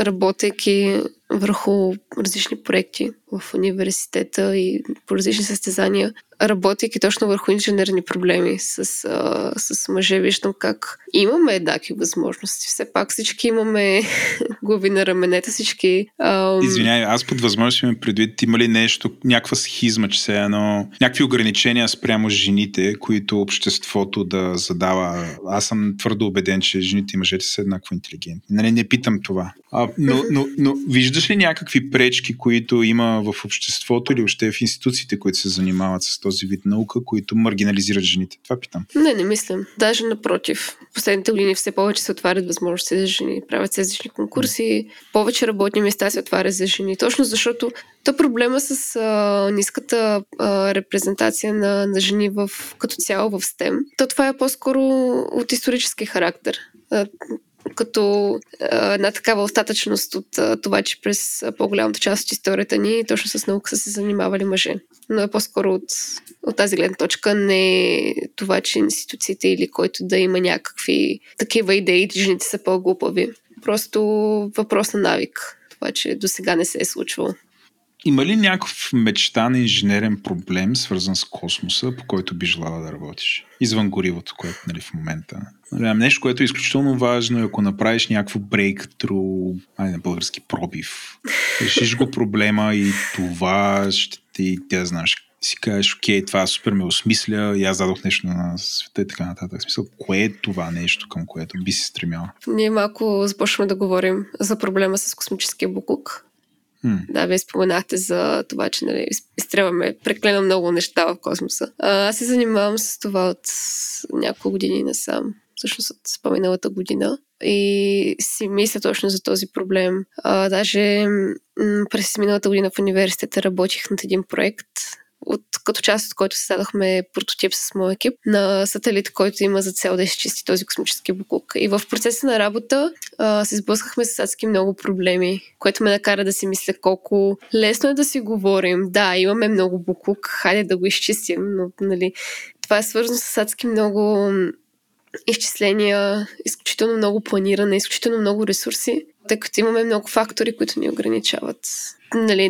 работейки върху различни проекти в университета и по различни състезания, работейки точно върху инженерни проблеми с, а, с мъже, виждам как имаме еднакви възможности. Все пак всички имаме глави на раменете, всички... Ам... Извинявай, аз под възможност имам предвид, има ли нещо, някаква схизма, че се едно, някакви ограничения спрямо жените, които обществото да задава. Аз съм твърдо убеден, че жените и мъжете са еднакво интелигентни. Нали, не питам това. А, но, но, но виждаш ли някакви пречки, които има в обществото или още в институциите, които се занимават с този вид наука, които маргинализират жените? Това питам. Не, не мислям. Даже напротив. Последните години все повече се отварят възможности за жени. Правят се различни конкурси, повече работни места се отварят за жени. Точно защото то проблема с а, ниската а, репрезентация на, на жени в, като цяло в STEM, то това е по-скоро от исторически характер. Като една такава остатъчност от това, че през по-голямата част от историята ни точно с наука са се занимавали мъже. Но е по-скоро от, от тази гледна точка, не това, че институциите или който да има някакви такива идеи, жените са по-глупави. Просто въпрос на навик. Това, че до сега не се е случвало. Има ли някакъв мечтан инженерен проблем, свързан с космоса, по който би желала да работиш? Извън горивото, което нали, в момента. Нали, нещо, което е изключително важно, ако направиш някакво breakthrough, ай на български пробив, решиш го проблема и това ще ти, тя знаеш, си кажеш, окей, това супер ме осмисля и аз дадох нещо на света и така нататък. Смисъл, кое е това нещо, към което би се стремяла? Ние малко започваме да говорим за проблема с космическия буклук. Да, вие споменахте за това, че нали, изстрелваме преклено много неща в космоса. А, аз се занимавам с това от няколко години насам, всъщност от споменалата година. И си мисля точно за този проблем. А, даже м- през миналата година в университета работих над един проект, от, като част от който създадохме прототип с моя екип на сателит, който има за цел да изчисти този космически буклук. И в процеса на работа а, се сблъскахме с адски много проблеми, което ме накара да си мисля колко лесно е да си говорим. Да, имаме много буклук, хайде да го изчистим, но нали, това е свързано с адски много изчисления, изключително много планиране, изключително много ресурси, тъй като имаме много фактори, които ни ограничават. Нали,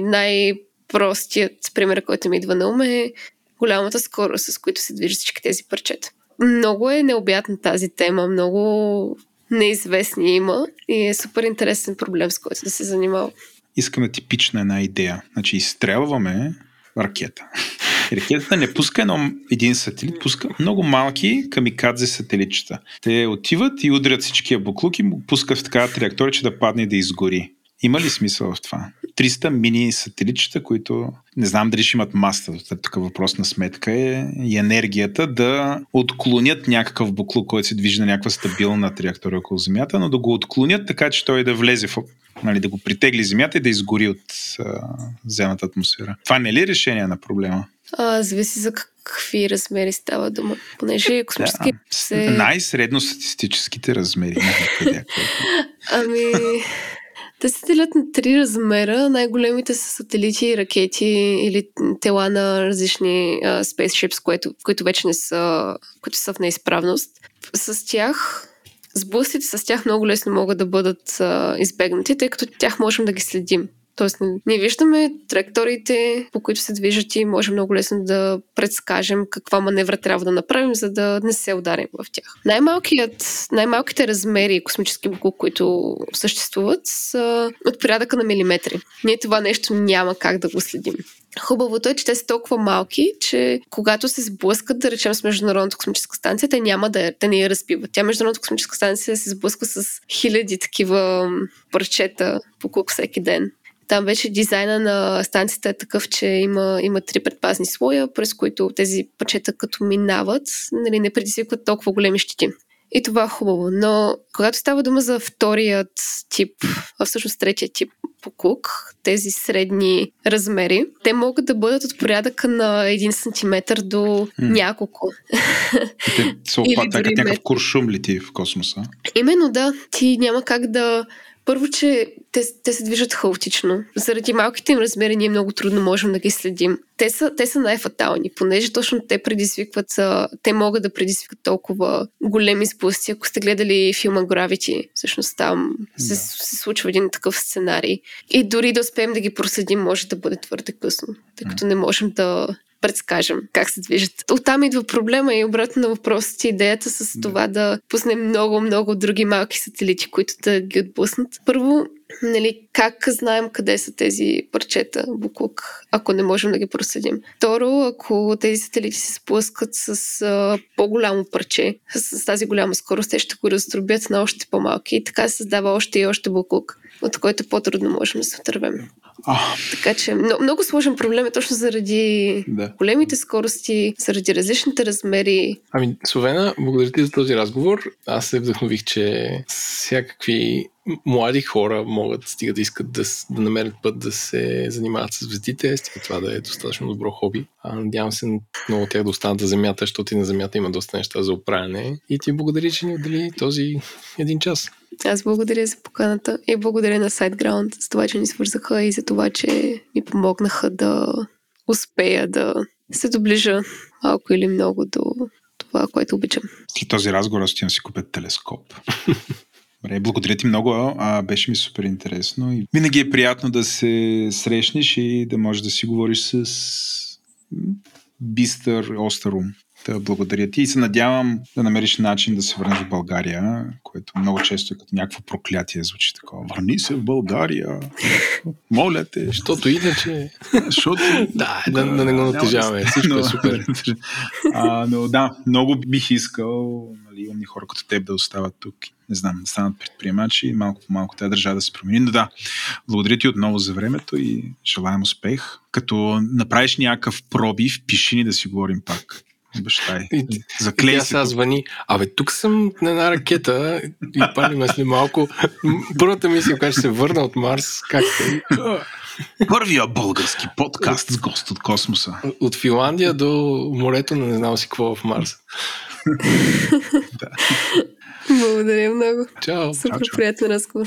най-простият пример, който ми идва на ум е голямата скорост, с които се движат всички тези парчета. Много е необятна тази тема, много неизвестни има и е супер интересен проблем, с който да се занимава. Искаме типична една идея. Значи изстрелваме ракета. Ракетата не пуска едно, един сателит, пуска много малки камикадзе сателитчета. Те отиват и удрят всичкия буклук и пускат в такава траектория, че да падне и да изгори. Има ли смисъл в това? 300 мини сателитчета, които не знам дали ще имат маста, тук въпрос на сметка е и енергията да отклонят някакъв буклук, който се движи на някаква стабилна траектория около Земята, но да го отклонят така, че той да влезе в нали, да го притегли Земята и да изгори от а, земната атмосфера. Това не е ли решение на проблема? А, зависи за какви размери става дума. Понеже космически да, се... Най-средно статистическите размери. ами... Те се делят на три размера. Най-големите са сателити, ракети или тела на различни uh, spaceships, които, които вече не са, които са в неизправност. С тях сблъсъците с тях много лесно могат да бъдат uh, избегнати, тъй като тях можем да ги следим. Тоест, ние виждаме траекториите, по които се движат и можем много лесно да предскажем каква маневра трябва да направим, за да не се ударим в тях. Най-малкият, най-малките размери космически буклук, които съществуват, са от порядъка на милиметри. Ние това нещо няма как да го следим. Хубавото е, че те са толкова малки, че когато се сблъскат, да речем, с Международната космическа станция, те няма да, да не я разпиват. Тя Международната космическа станция се сблъсква с хиляди такива парчета по кук всеки ден. Там вече дизайна на станцията е такъв, че има, има три предпазни слоя, през които тези пъчета като минават, нали, не предизвикват толкова големи щити. И това е хубаво. Но когато става дума за вторият тип, а всъщност третия тип покук, тези средни размери, те могат да бъдат от порядъка на 1 см до mm. няколко. Те са опатака, някакъв куршум лети в космоса. Именно да. Ти няма как да първо, че те, те се движат хаотично. Заради малките им размери ние много трудно можем да ги следим. Те са, те са най-фатални, понеже точно те предизвикват, те могат да предизвикат толкова големи сблъсъци. Ако сте гледали филма Gravity, всъщност там да. се, се случва един такъв сценарий. И дори да успеем да ги проследим, може да бъде твърде късно, тъй като не можем да, предскажем как се движат. Оттам идва проблема и обратно на въпросите идеята с това да пуснем много, много други малки сателити, които да ги отблъснат. Първо, нали, как знаем къде са тези парчета буклук, ако не можем да ги проследим. Второ, ако тези сателити се сплъскат с а, по-голямо парче, с, с тази голяма скорост, те ще го раздробят на още по-малки и така се създава още и още буклук, от който по-трудно можем да се отървем. Така че много, много сложен проблем е точно заради да. големите скорости, заради различните размери. Ами, Словена, благодаря ти за този разговор. Аз се вдъхнових, че всякакви млади хора могат, стига да искат да, да намерят път да се занимават с звездите, стига това да е достатъчно добро хоби. А, надявам се много от тях да останат за земята, защото и на земята има доста неща за оправяне. И ти благодаря, че ни отдели този един час. Аз благодаря за поканата и благодаря на SiteGround за това, че ни свързаха и за това, че ми помогнаха да успея да се доближа малко или много до това, което обичам. След този разговор аз ще си купя телескоп. Добре, благодаря ти много. А, беше ми супер интересно. И винаги е приятно да се срещнеш и да можеш да си говориш с бистър, остър ум. Да, благодаря ти и се надявам да намериш начин да се върнеш в България, което много често е като някакво проклятие звучи такова. Върни се в България. Моля те. Защото иначе. Защото... да, да, да не го натежаваме. Всичко е супер. а, но да, много бих искал нали, умни хора като теб да остават тук. Не знам, да станат предприемачи и малко по малко тази държава да се промени. Но да, благодаря ти отново за времето и желаем успех. Като направиш някакъв пробив, пиши ни да си говорим пак баща е. Заклей и тя сега звъни. Абе, тук съм на една ракета и палиме след малко. Първата мисия, която ще се върна от Марс, как е? Първия български подкаст с гост от космоса. От Финландия до морето на не знам си какво в Марс. да. Благодаря много. Чао. Супер приятен разговор.